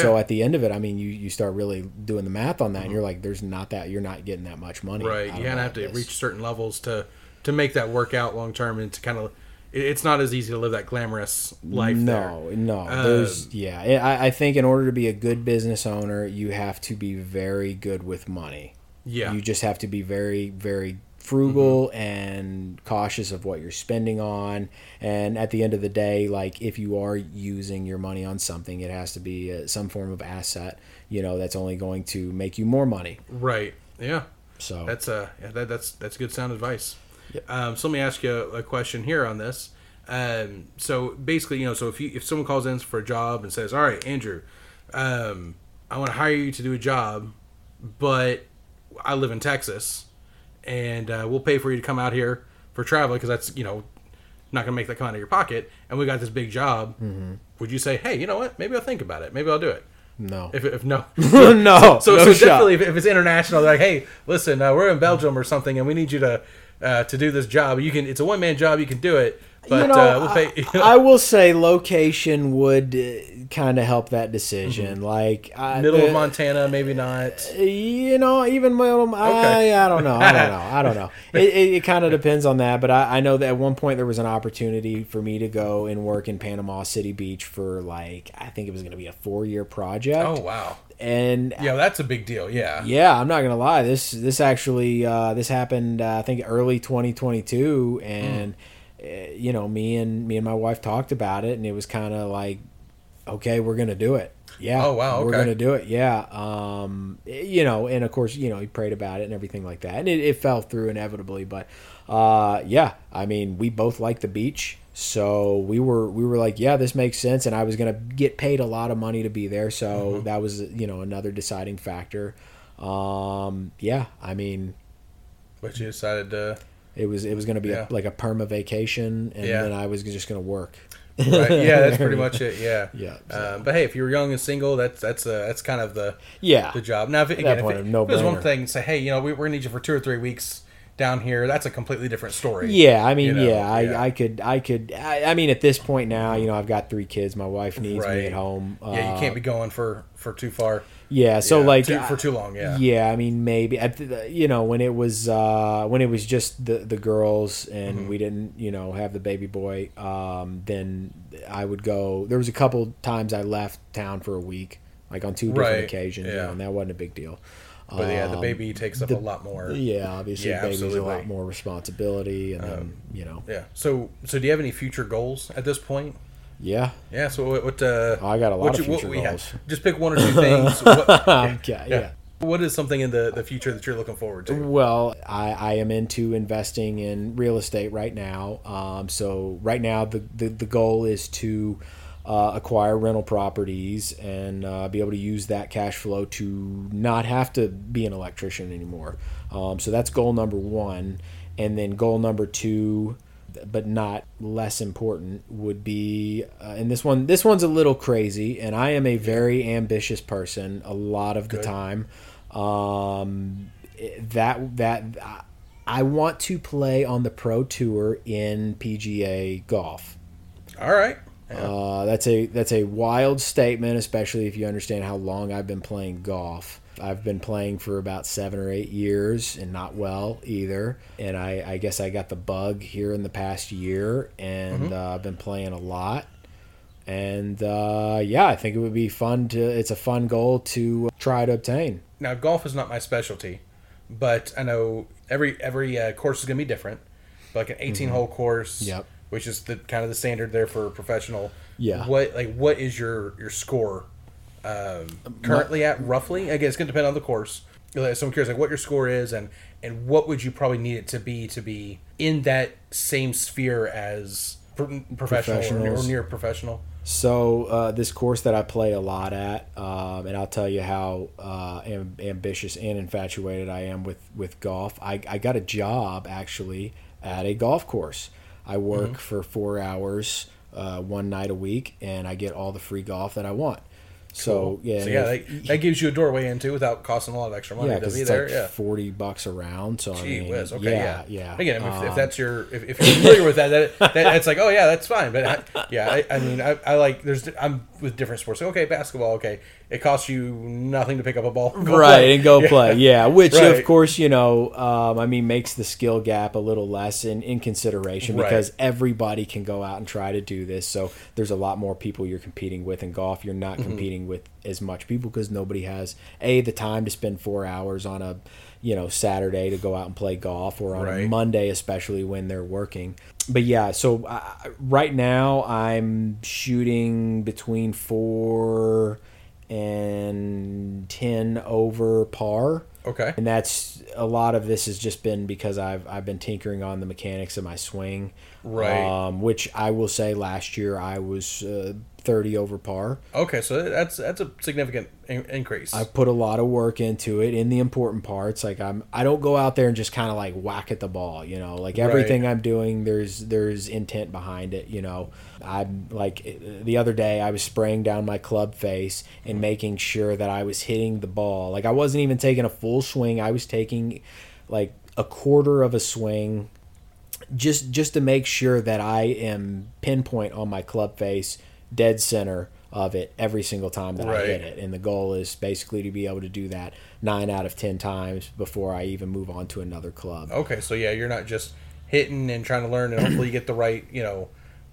so at the end of it, I mean, you, you start really doing the math on that, and you're like, there's not that you're not getting that much money. right. You kind of have to this. reach certain levels to to make that work out long term and to kind of. It's not as easy to live that glamorous life. No, there. no. Uh, there's yeah. I, I think in order to be a good business owner, you have to be very good with money. Yeah. You just have to be very, very frugal Mm-hmm. and cautious of what you're spending on. And at the end of the day, like if you are using your money on something, it has to be uh, some form of asset. You know, that's only going to make you more money. Right. Yeah. So That's uh yeah, that, that's that's good sound advice. Yep. Um, so let me ask you a, a question here on this. Um, so basically, you know, so if you if someone calls in for a job and says, "All right, Andrew, um, I want to hire you to do a job, but I live in Texas, and uh, we'll pay for you to come out here for travel because that's you know not gonna make that come out of your pocket, and we got this big job." Mm-hmm. Would you say, "Hey, you know what? Maybe I'll think about it. Maybe I'll do it." no, If, if no, [laughs] [laughs] no. so, no so definitely, if, if it's international, they're like, "Hey, listen, uh, we're in Belgium or something, and we need you to uh, to do this job. You can. It's a one man job. You can do it, but you know, uh, we'll pay." I, I will say location would uh, kind of help that decision. Like I, middle the- of Montana, maybe not. You know, even middle. Okay. I, I don't know. I don't know. I don't know. [laughs] It, it, it kind of depends on that. But I, I know that at one point there was an opportunity for me to go and work in Panama City Beach for like I think it was going to be a four year project. Oh wow, And yeah, that's a big deal. Yeah, yeah, I'm not gonna lie. This this actually uh, this happened uh, I think early 2022, and uh, you know me and me and my wife talked about it, and it was kind of like, okay, we're gonna do it. Yeah. Oh, wow, Okay. We're gonna do it. Yeah. Um. You know, and of course, you know, he prayed about it and everything like that, and it, it fell through inevitably. But uh, yeah, I mean, we both like the beach. So we were we were like, yeah, this makes sense, and I was gonna get paid a lot of money to be there, so Mm-hmm. that was you know another deciding factor. Um, yeah, I mean, but you decided to. It was it was going to be Yeah. a, like a perma vacation, and Yeah. then I was just going to work. Right. Yeah, that's pretty much it. [laughs] Yeah. Yeah, Um, but hey, if you're young and single, that's that's uh, that's kind of the Yeah, the job. Now, if, it, that again, if, point, it, a if it was one thing, say, hey, you know, we, we're gonna need you for two or three weeks down here, that's a completely different story. Yeah, I mean, You know, yeah, I, yeah. I could, I could, I, I mean, at this point now, you know, I've got three kids. My wife needs Right. me at home. Yeah, you Uh, can't be going for for too far. Yeah, so Yeah, like too- for too long, yeah. yeah. I mean, maybe at the, you know when it was uh, when it was just the the girls and Mm-hmm. we didn't you know have the baby boy. Um, then I would go. There was a couple times I left town for a week, like on two different Right, occasions, you yeah. know, and that wasn't a big deal. But yeah, the Um, baby takes up a lot more. Yeah, obviously, Yeah, baby's a lot. Um, more responsibility, and then you know, Yeah. So so do you have any future goals at this point? Yeah. Yeah. So what? what uh, I got a lot what of you- what future we have- goals. Just pick one or two things. [laughs] What, Okay, yeah. What is something in the the future that you're looking forward to? Well, I, I am into investing in real estate right now. Um, so right now, the, the, the goal is to uh, acquire rental properties and uh, be able to use that cash flow to not have to be an electrician anymore. Um, so that's goal number one. And then goal number two, but not less important, would be, uh, and this one this one's a little crazy. And I am a very ambitious person a lot of the Good. time. Um, that that I want to play on the pro tour in PGA golf. All right. Uh, that's a that's a wild statement, especially if you understand how long I've been playing golf. I've been playing for about seven or eight years and not well either. And I, I guess I got the bug here in the past year, and uh, I've been playing a lot. And uh, yeah, I think it would be fun to. It's a fun goal to try to obtain. Now golf is not my specialty, but I know every every uh, course is going to be different. Like an 18 hole course, Mm-hmm. Yep. which is the kind of the standard there for professional. Yeah. What like what is your your score um, currently at roughly? Again, it's going to depend on the course. Like, So I'm curious, like what your score is, and and what would you probably need it to be to be in that same sphere as pro- professional or, near- or near professional. So uh, this course that I play a lot at, um, and I'll tell you how uh, am- ambitious and infatuated I am with with golf. I, I got a job actually at a golf course. I work Mm-hmm. for four hours uh, one night a week, and I get all the free golf that I want. So yeah, So yeah, that, that gives you a doorway into without costing a lot of extra money yeah, to because be it's there. like yeah. forty bucks around. round. So I Gee mean, whiz. Okay, yeah, yeah, yeah. Again, I if, if Um, that's your, if, if you're familiar with that, that, that, that's like, oh yeah, that's fine. But I, yeah, I, I mean, I, I like. There's, I'm with different sports. Okay, basketball. Okay, it costs you nothing to pick up a ball, [laughs] right play. and go Yeah. play yeah [laughs] which Right. of course you know um, i mean makes the skill gap a little less in, in consideration Right. because everybody can go out and try to do this so there's a lot more people you're competing with in golf you're not Mm-hmm. competing with as much people because nobody has a the time to spend four hours on a you know saturday to go out and play golf or on a Right. monday especially when they're working but yeah so uh, right now i'm shooting between four and 10 over par Okay. and that's a lot of this has just been because I've I've been tinkering on the mechanics of my swing, Right. Um, which I will say last year I was uh, thirty over par. Okay, so that's that's a significant in- increase. I put a lot of work into it in the important parts. Like I'm I don't go out there and just kind of like whack at the ball. You know, like everything I'm doing, there's there's intent behind it. You know, I'm like the other day I was spraying down my club face and making sure that I was hitting the ball. Like I wasn't even taking a full swing. I was taking like a quarter of a swing just just to make sure that I am pinpoint on my club face, dead center of it every single time that I hit it. And the goal is basically to be able to do that nine out of ten times before I even move on to another club. okay, so yeah, you're not just hitting and trying to learn, and hopefully you get the right, you know.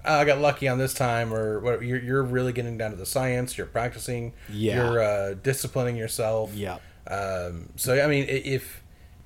"Ah, I got lucky on this time, or whatever. You're, you're really getting down to the science. You're practicing. Yeah. You're uh, disciplining yourself. Yeah. Um, so I mean, if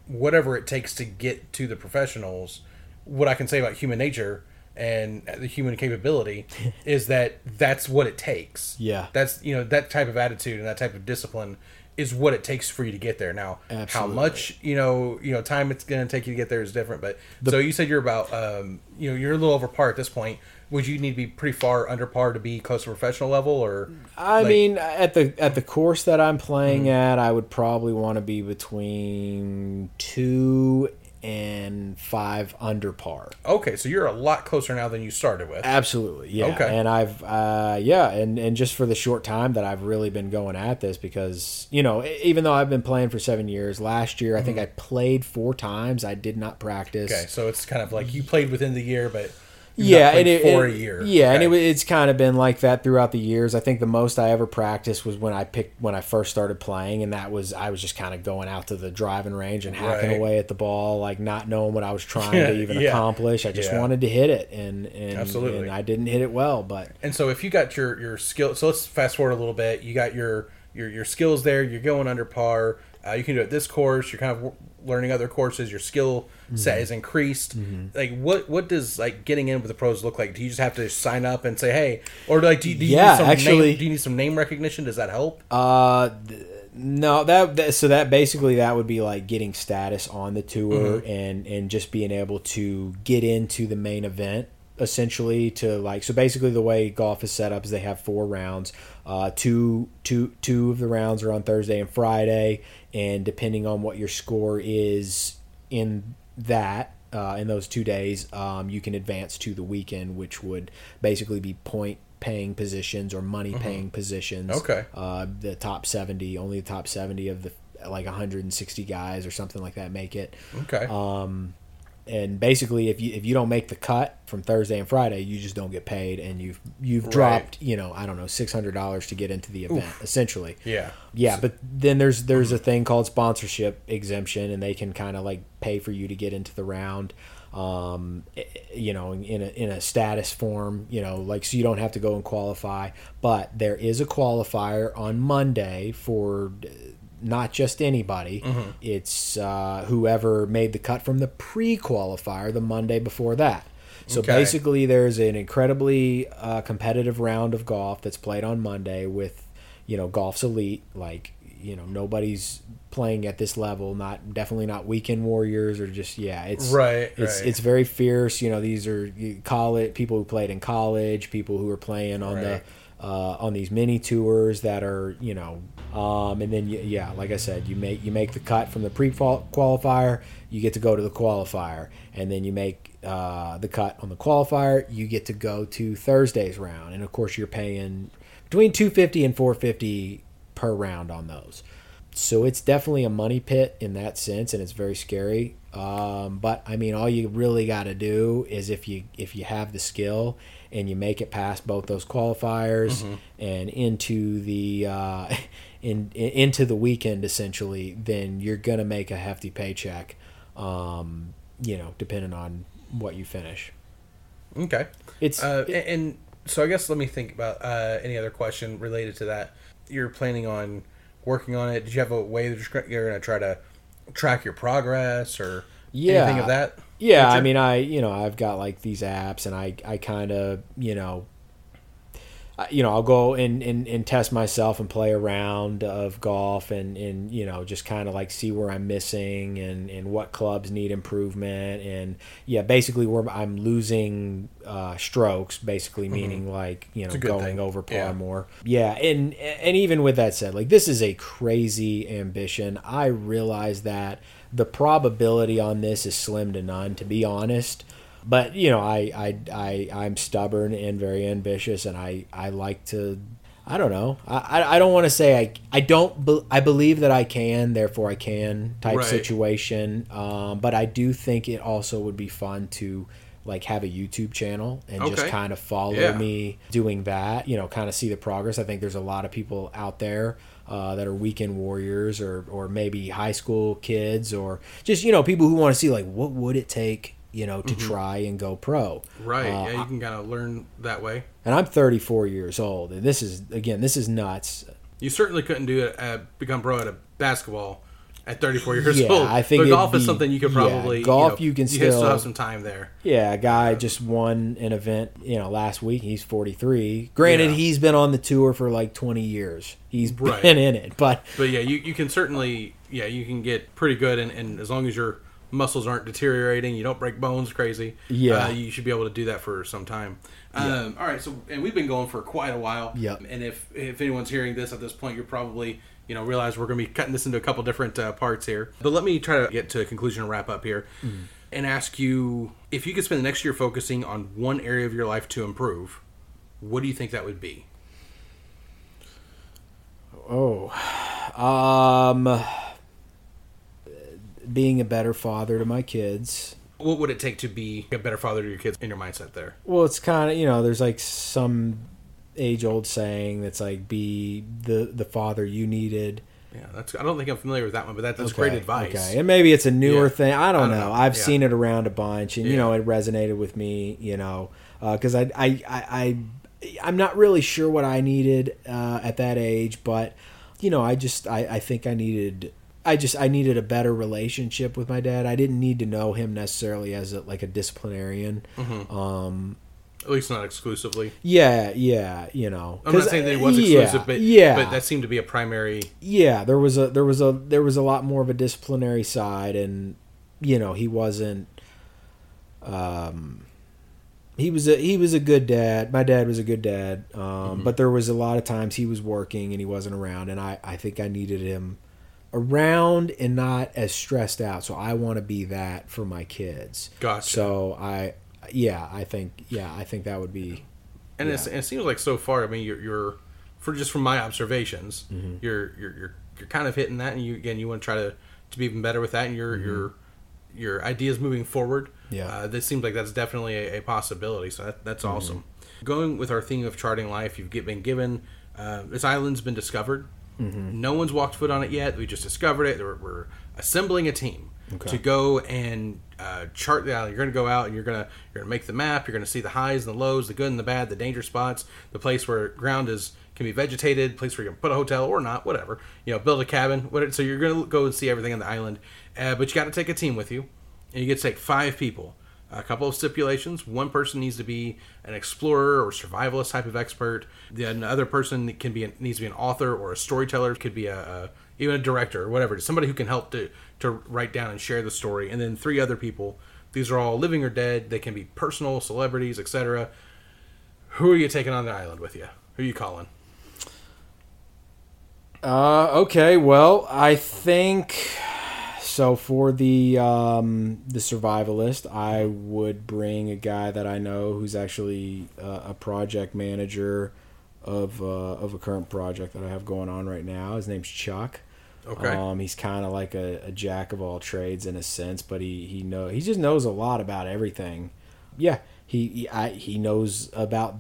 whatever it takes to get to the professionals, what I can say about human nature and the human capability [laughs] is that that's what it takes. Yeah. That's you know that type of attitude and that type of discipline is what it takes for you to get there. Now, Absolutely. how much you know you know time it's going to take you to get there is different. But so you said you're about um, you know you're a little over par at this point. Would you need to be pretty far under par to be close to professional level, or I like- mean, at the at the course that I'm playing Mm-hmm. at, I would probably want to be between two and five under par. Okay, so you're a lot closer now than you started with. Absolutely, yeah. Okay. And I've, uh, yeah, and and just for the short time that I've really been going at this, because you know, even though I've been playing for seven years, last year I think I played four times. I did not practice. Mm-hmm. Okay, so it's kind of like you played within the year, but Yeah, and it, for it- a year. Yeah, and it, it's kind of been like that throughout the years. I think the most I ever practiced was when I picked when I first started playing, and that was I was just kind of going out to the driving range and hacking Right. away at the ball, like not knowing what I was trying to [laughs] even Yeah. accomplish. I just Yeah. wanted to hit it, and and, Absolutely. and I didn't hit it well, but And so if you got your your skill, so let's fast forward a little bit. You got your your your skills there. You're going under par. Uh, you can do it this course. You're kind of w- learning other courses. Your skill set Mm-hmm. is increased. Like what what does like getting in with the pros look like? Do you just have to sign up and say hey, or like do, you- do you Yeah, need some actually- name, do you need some name recognition? Does that help? Uh, th- no, that, that so that basically that would be like getting status on the tour Mm-hmm. and and just being able to get into the main event essentially to like so basically the way golf is set up is they have four rounds uh two two two of the rounds are on thursday and friday and depending on what your score is in that uh, in those two days um, you can advance to the weekend which would basically be point paying positions or money paying positions Mm-hmm. Okay. uh, the top 70 only the top 70 of the like 160 guys or something like that make it Okay. um, and basically if you if you don't make the cut from Thursday and Friday you just don't get paid and you've you've Right. dropped you know I don't know $600 to get into the event essentially yeah. yeah, but then there's there's a thing called sponsorship exemption, and they can kind of like pay for you to get into the round, um, you know, in a in a status form, you know, like so you don't have to go and qualify. But there is a qualifier on Monday for not just anybody. It's uh, whoever made the cut from the pre-qualifier the Monday before that. So Okay. basically, there's an incredibly uh, competitive round of golf that's played on Monday with, you know, golf's elite. Like, you know, nobody's playing at this level. Not definitely not weekend warriors or just yeah. It's Right, It's right. it's very fierce. You know, these are you- college people who played in college, people who are playing on the. Uh, on these mini tours that are you know um, and then y- yeah like i said you make you make the cut from the pre qualifier you get to go to the qualifier. And then you make uh, the cut on the qualifier you get to go to thursday's round. And of course you're paying between 250 and 450 per round on those. So it's definitely a money pit in that sense and it's very scary um, but i mean all you really got to do is if you if you have the skill and you make it past both those qualifiers and into the uh, [laughs] in, in into the weekend essentially then you're gonna make a hefty paycheck um, you know depending on what you finish Okay. it's Uh, and, and so I guess let me think about uh, any other question related to that. You're planning on working on it. Did you have a way that you're you're going to try to track your progress or Yeah. anything of that? Yeah, I mean, I you know I've got like these apps, and I I kind of you know, you know I'll go and, and and test myself and play a round of golf, and and you know just kind of like see where I'm missing and and what clubs need improvement, and yeah, basically where I'm losing uh, strokes, basically meaning like you know Mm-hmm. going thing. over par Yeah. more. Yeah, and and even with that said, like this is a crazy ambition. I realize that the probability on this is slim to none, to be honest. But you know, I I I I'm stubborn and very ambitious, and I I like to. I don't know. I, I- don't want to say I I don't be, I believe that I can, therefore I can type Right. situation. Um, but I do think it also would be fun to like have a YouTube channel and just kind of follow Yeah. me doing that. You know, kind of see the progress. I think there's a lot of people out there uh, that are weekend warriors or or maybe high school kids or just you know people who want to see like what would it take you know to try and go pro. Right. Uh, yeah, you can kind of learn that way. And I'm 34 years old, and this is again this is nuts. You certainly couldn't do it. Uh, become pro at a basketball at 34 years Yeah, old. I think but golf is something you could yeah, probably golf know, you can you still still- have some time there. Yeah, a guy just won an event, you know, last week. He's 43. Granted, Yeah. he's been on the tour for like 20 years. He's Right. been in it, but But yeah, you, you can certainly yeah you can get pretty good and, and as long as you're muscles aren't deteriorating, you don't break bones crazy. Yeah. uh, you should be able to do that for some time. Um, all right, so and we've been going for quite a while. Yep. And if if anyone's hearing this at this point, you're probably you know realize we're going to be cutting this into a couple different uh, parts here. But let me try to get to a conclusion and wrap up here, and ask you if you could spend the next year focusing on one area of your life to improve, what do you think that would be? Oh, [sighs] um, being a better father to my kids. What would it take to be a better father to your kids in your mindset there? Well, it's kind of you know, there's like some age old saying that's like be the the father you needed. Yeah, that's. I don't think I'm familiar with that one, but that, that's Okay, great advice. Okay, and maybe it's a newer Yeah. thing. I don't, I don't know. know. I've Yeah. seen it around a bunch, and you know, it resonated with me. You know, because I, I, I, I, I'm not really sure what I needed uh, at that age, but you know, I just, I, I think I needed. I just I needed a better relationship with my dad. I didn't need to know him necessarily as a, like a disciplinarian. Mm-hmm. Um, At least not exclusively. yeah, yeah, you know. I'm not saying that it was yeah, exclusive, but yeah, but that seemed to be a primary. yeah there was a there was a there was a lot more of a disciplinary side and you know he wasn't um he was a he was a good dad my dad was a good dad um Mm-hmm. but there was a lot of times he was working and he wasn't around and i i think i needed him around and not as stressed out so i want to be that for my kids Gotcha. so i yeah i think yeah i think that would be And it's, it seems like so far. I mean, you're, you're for just from my observations, Mm-hmm. you're, you're you're you're kind of hitting that, and you again you want to try to to be even better with that, and your your your ideas moving forward. Mm-hmm. Yeah. uh, this seems like that's definitely a, a possibility. So that, that's Mm-hmm. awesome. Going with our theme of charting life, you've been given uh, this island's been discovered. Mm-hmm. No one's walked foot on it yet. We just discovered it. We're, we're assembling a team Okay. to go and uh, chart the island. You're going to go out and you're going to you're going to make the map. You're going to see the highs and the lows, the good and the bad, the danger spots, the place where ground is can be vegetated, place where you can put a hotel or not, whatever. You know, build a cabin. What, so you're going to go and see everything on the island, uh, but you got to take a team with you, and you get to take five people. A couple of stipulations. One person needs to be an explorer or survivalist type of expert. The other person can be needs to be an author or a storyteller. Could be a, a even a director or whatever. Somebody who can help to to write down and share the story. And then three other people. These are all living or dead. They can be personal celebrities, etc. Who are you taking on the island with you? Who are you calling? Uh, okay. Well, I think so. For the um, the survivalist, I would bring a guy that I know who's actually uh, a project manager of uh, of a current project that I have going on right now. His name's Chuck. Okay. Um, he's kind of like a, a jack of all trades in a sense, but he he know he just knows a lot about everything. Yeah, he he, I, he knows about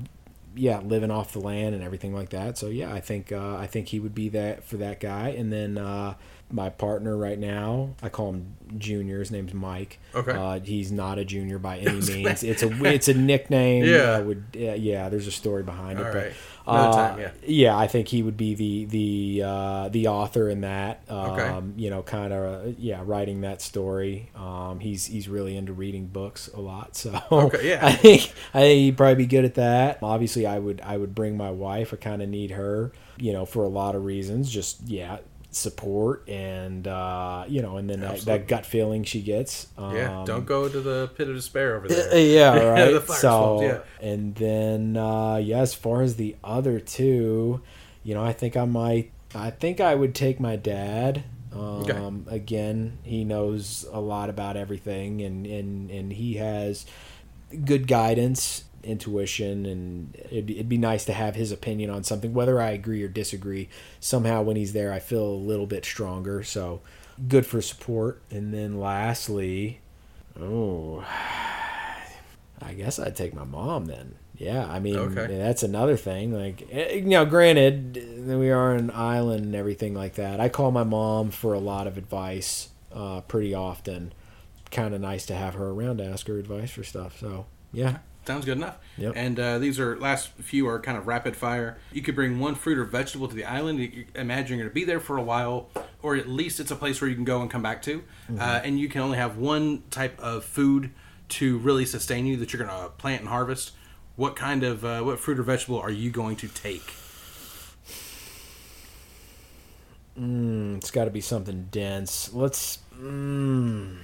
yeah living off the land and everything like that. So yeah, I think uh, I think he would be that for that guy. And then uh, my partner right now, I call him Junior. His name's Mike. Okay. Uh, he's not a junior by [laughs] any means. It's a it's a nickname. Yeah. Would yeah, yeah. There's a story behind it. All but, right. Another uh, time, yeah. yeah, I think he would be the the uh, the author in that. Um, Okay. You know, kind of yeah, writing that story. Um, he's he's really into reading books a lot, so Okay, yeah. [laughs] I think I think he'd probably be good at that. Obviously, I would I would bring my wife. I kind of need her, you know, for a lot of reasons. Just yeah, support and uh, you know, and then that, that gut feeling she gets. Um, Yeah. Don't go to the pit of despair over there. yeah, [laughs] the right. fire so, yeah. and then uh, yeah, as far as the other two, you know, I think I might. I think I would take my dad. Um, Okay. Again, he knows a lot about everything, and and and he has good guidance, intuition, and it'd, it'd be nice to have his opinion on something, whether I agree or disagree. Somehow, when he's there, I feel a little bit stronger. So, good for support. And then lastly, oh, [sighs] I guess I'd take my mom then. Yeah, I mean Okay. that's another thing. Like eh, you know, granted eh, we are an island and everything like that. I call my mom for a lot of advice uh, pretty often. Kind of nice to have her around to ask her advice for stuff. So yeah, Sounds good enough. Yep. And uh, these are last few are kind of rapid fire. You could bring one fruit or vegetable to the island. You, imagine you're going to be there for a while, or at least it's a place where you can go and come back to. Mm-hmm. Uh, and you can only have one type of food to really sustain you that you're going to plant and harvest. What kind of uh, what fruit or vegetable are you going to take? mm, it's got to be something dense. Let's. Mm,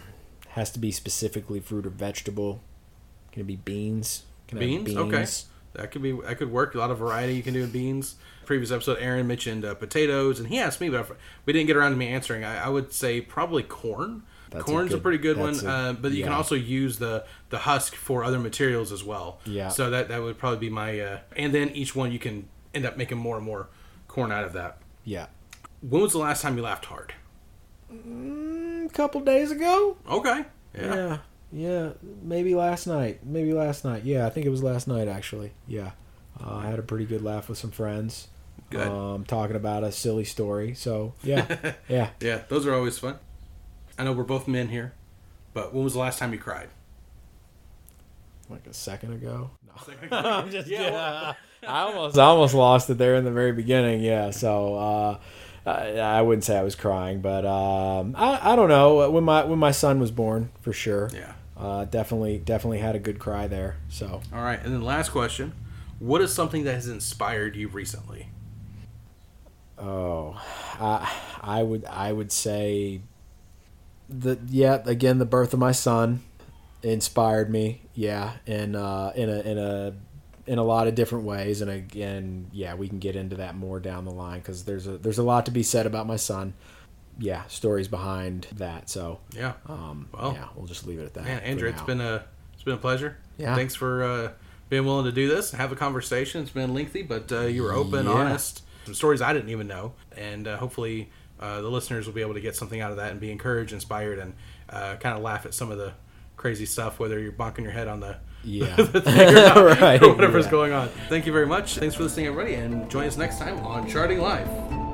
Has to be specifically fruit or vegetable. Can it be beans? Can have Beans? Okay. That could be that could work. A lot of variety you can do in beans. Previous episode, Aaron mentioned uh, potatoes, and he asked me, but we didn't get around to me answering. I, I would say probably corn. That's a Corn's a, good- pretty good one, a- uh, but you can also use the the husk for other materials as well. Yeah. So that that would probably be my. Uh, and then each one you can end up making more and more corn out of that. Yeah. When was the last time you laughed hard? Mm, a couple days ago. Okay. Yeah. Yeah. Yeah. Maybe last night. Maybe last night. Yeah, I think it was last night actually. Yeah. Uh, I had a pretty good laugh with some friends. Good. Um, talking about a silly story. So yeah, [laughs] yeah. Yeah, those are always fun. I know we're both men here, but when was the last time you cried? Like a second ago. No. [laughs] [laughs] I'm just yeah. yeah. I almost I almost lost it there in the very beginning. Yeah, so uh, I, I wouldn't say I was crying, but um, I I don't know when my when my son was born for sure. Yeah. Uh, definitely definitely had a good cry there. So All right, and then last question: What is something that has inspired you recently? oh, I I would I would say the yeah again the birth of my son inspired me. Yeah, and uh, in a in a in a lot of different ways and again yeah we can get into that more down the line because there's a there's a lot to be said about my son yeah stories behind that so Yeah, um Well, yeah we'll just leave it at that man, Andrew, it's been a it's been a pleasure. Yeah. Thanks for uh, being willing to do this, have a conversation. It's been lengthy, but uh, you were open, Yeah. honest. Some stories I didn't even know, and uh, hopefully uh, the listeners will be able to get something out of that and be encouraged, inspired, and uh, kind of laugh at some of the crazy stuff, whether you're bonking your head on the [laughs] yeah the thing or, not, [laughs] Right, or whatever's yeah. going on. Thank you very much. Thanks for listening, everybody, and join us next time on Charting Life.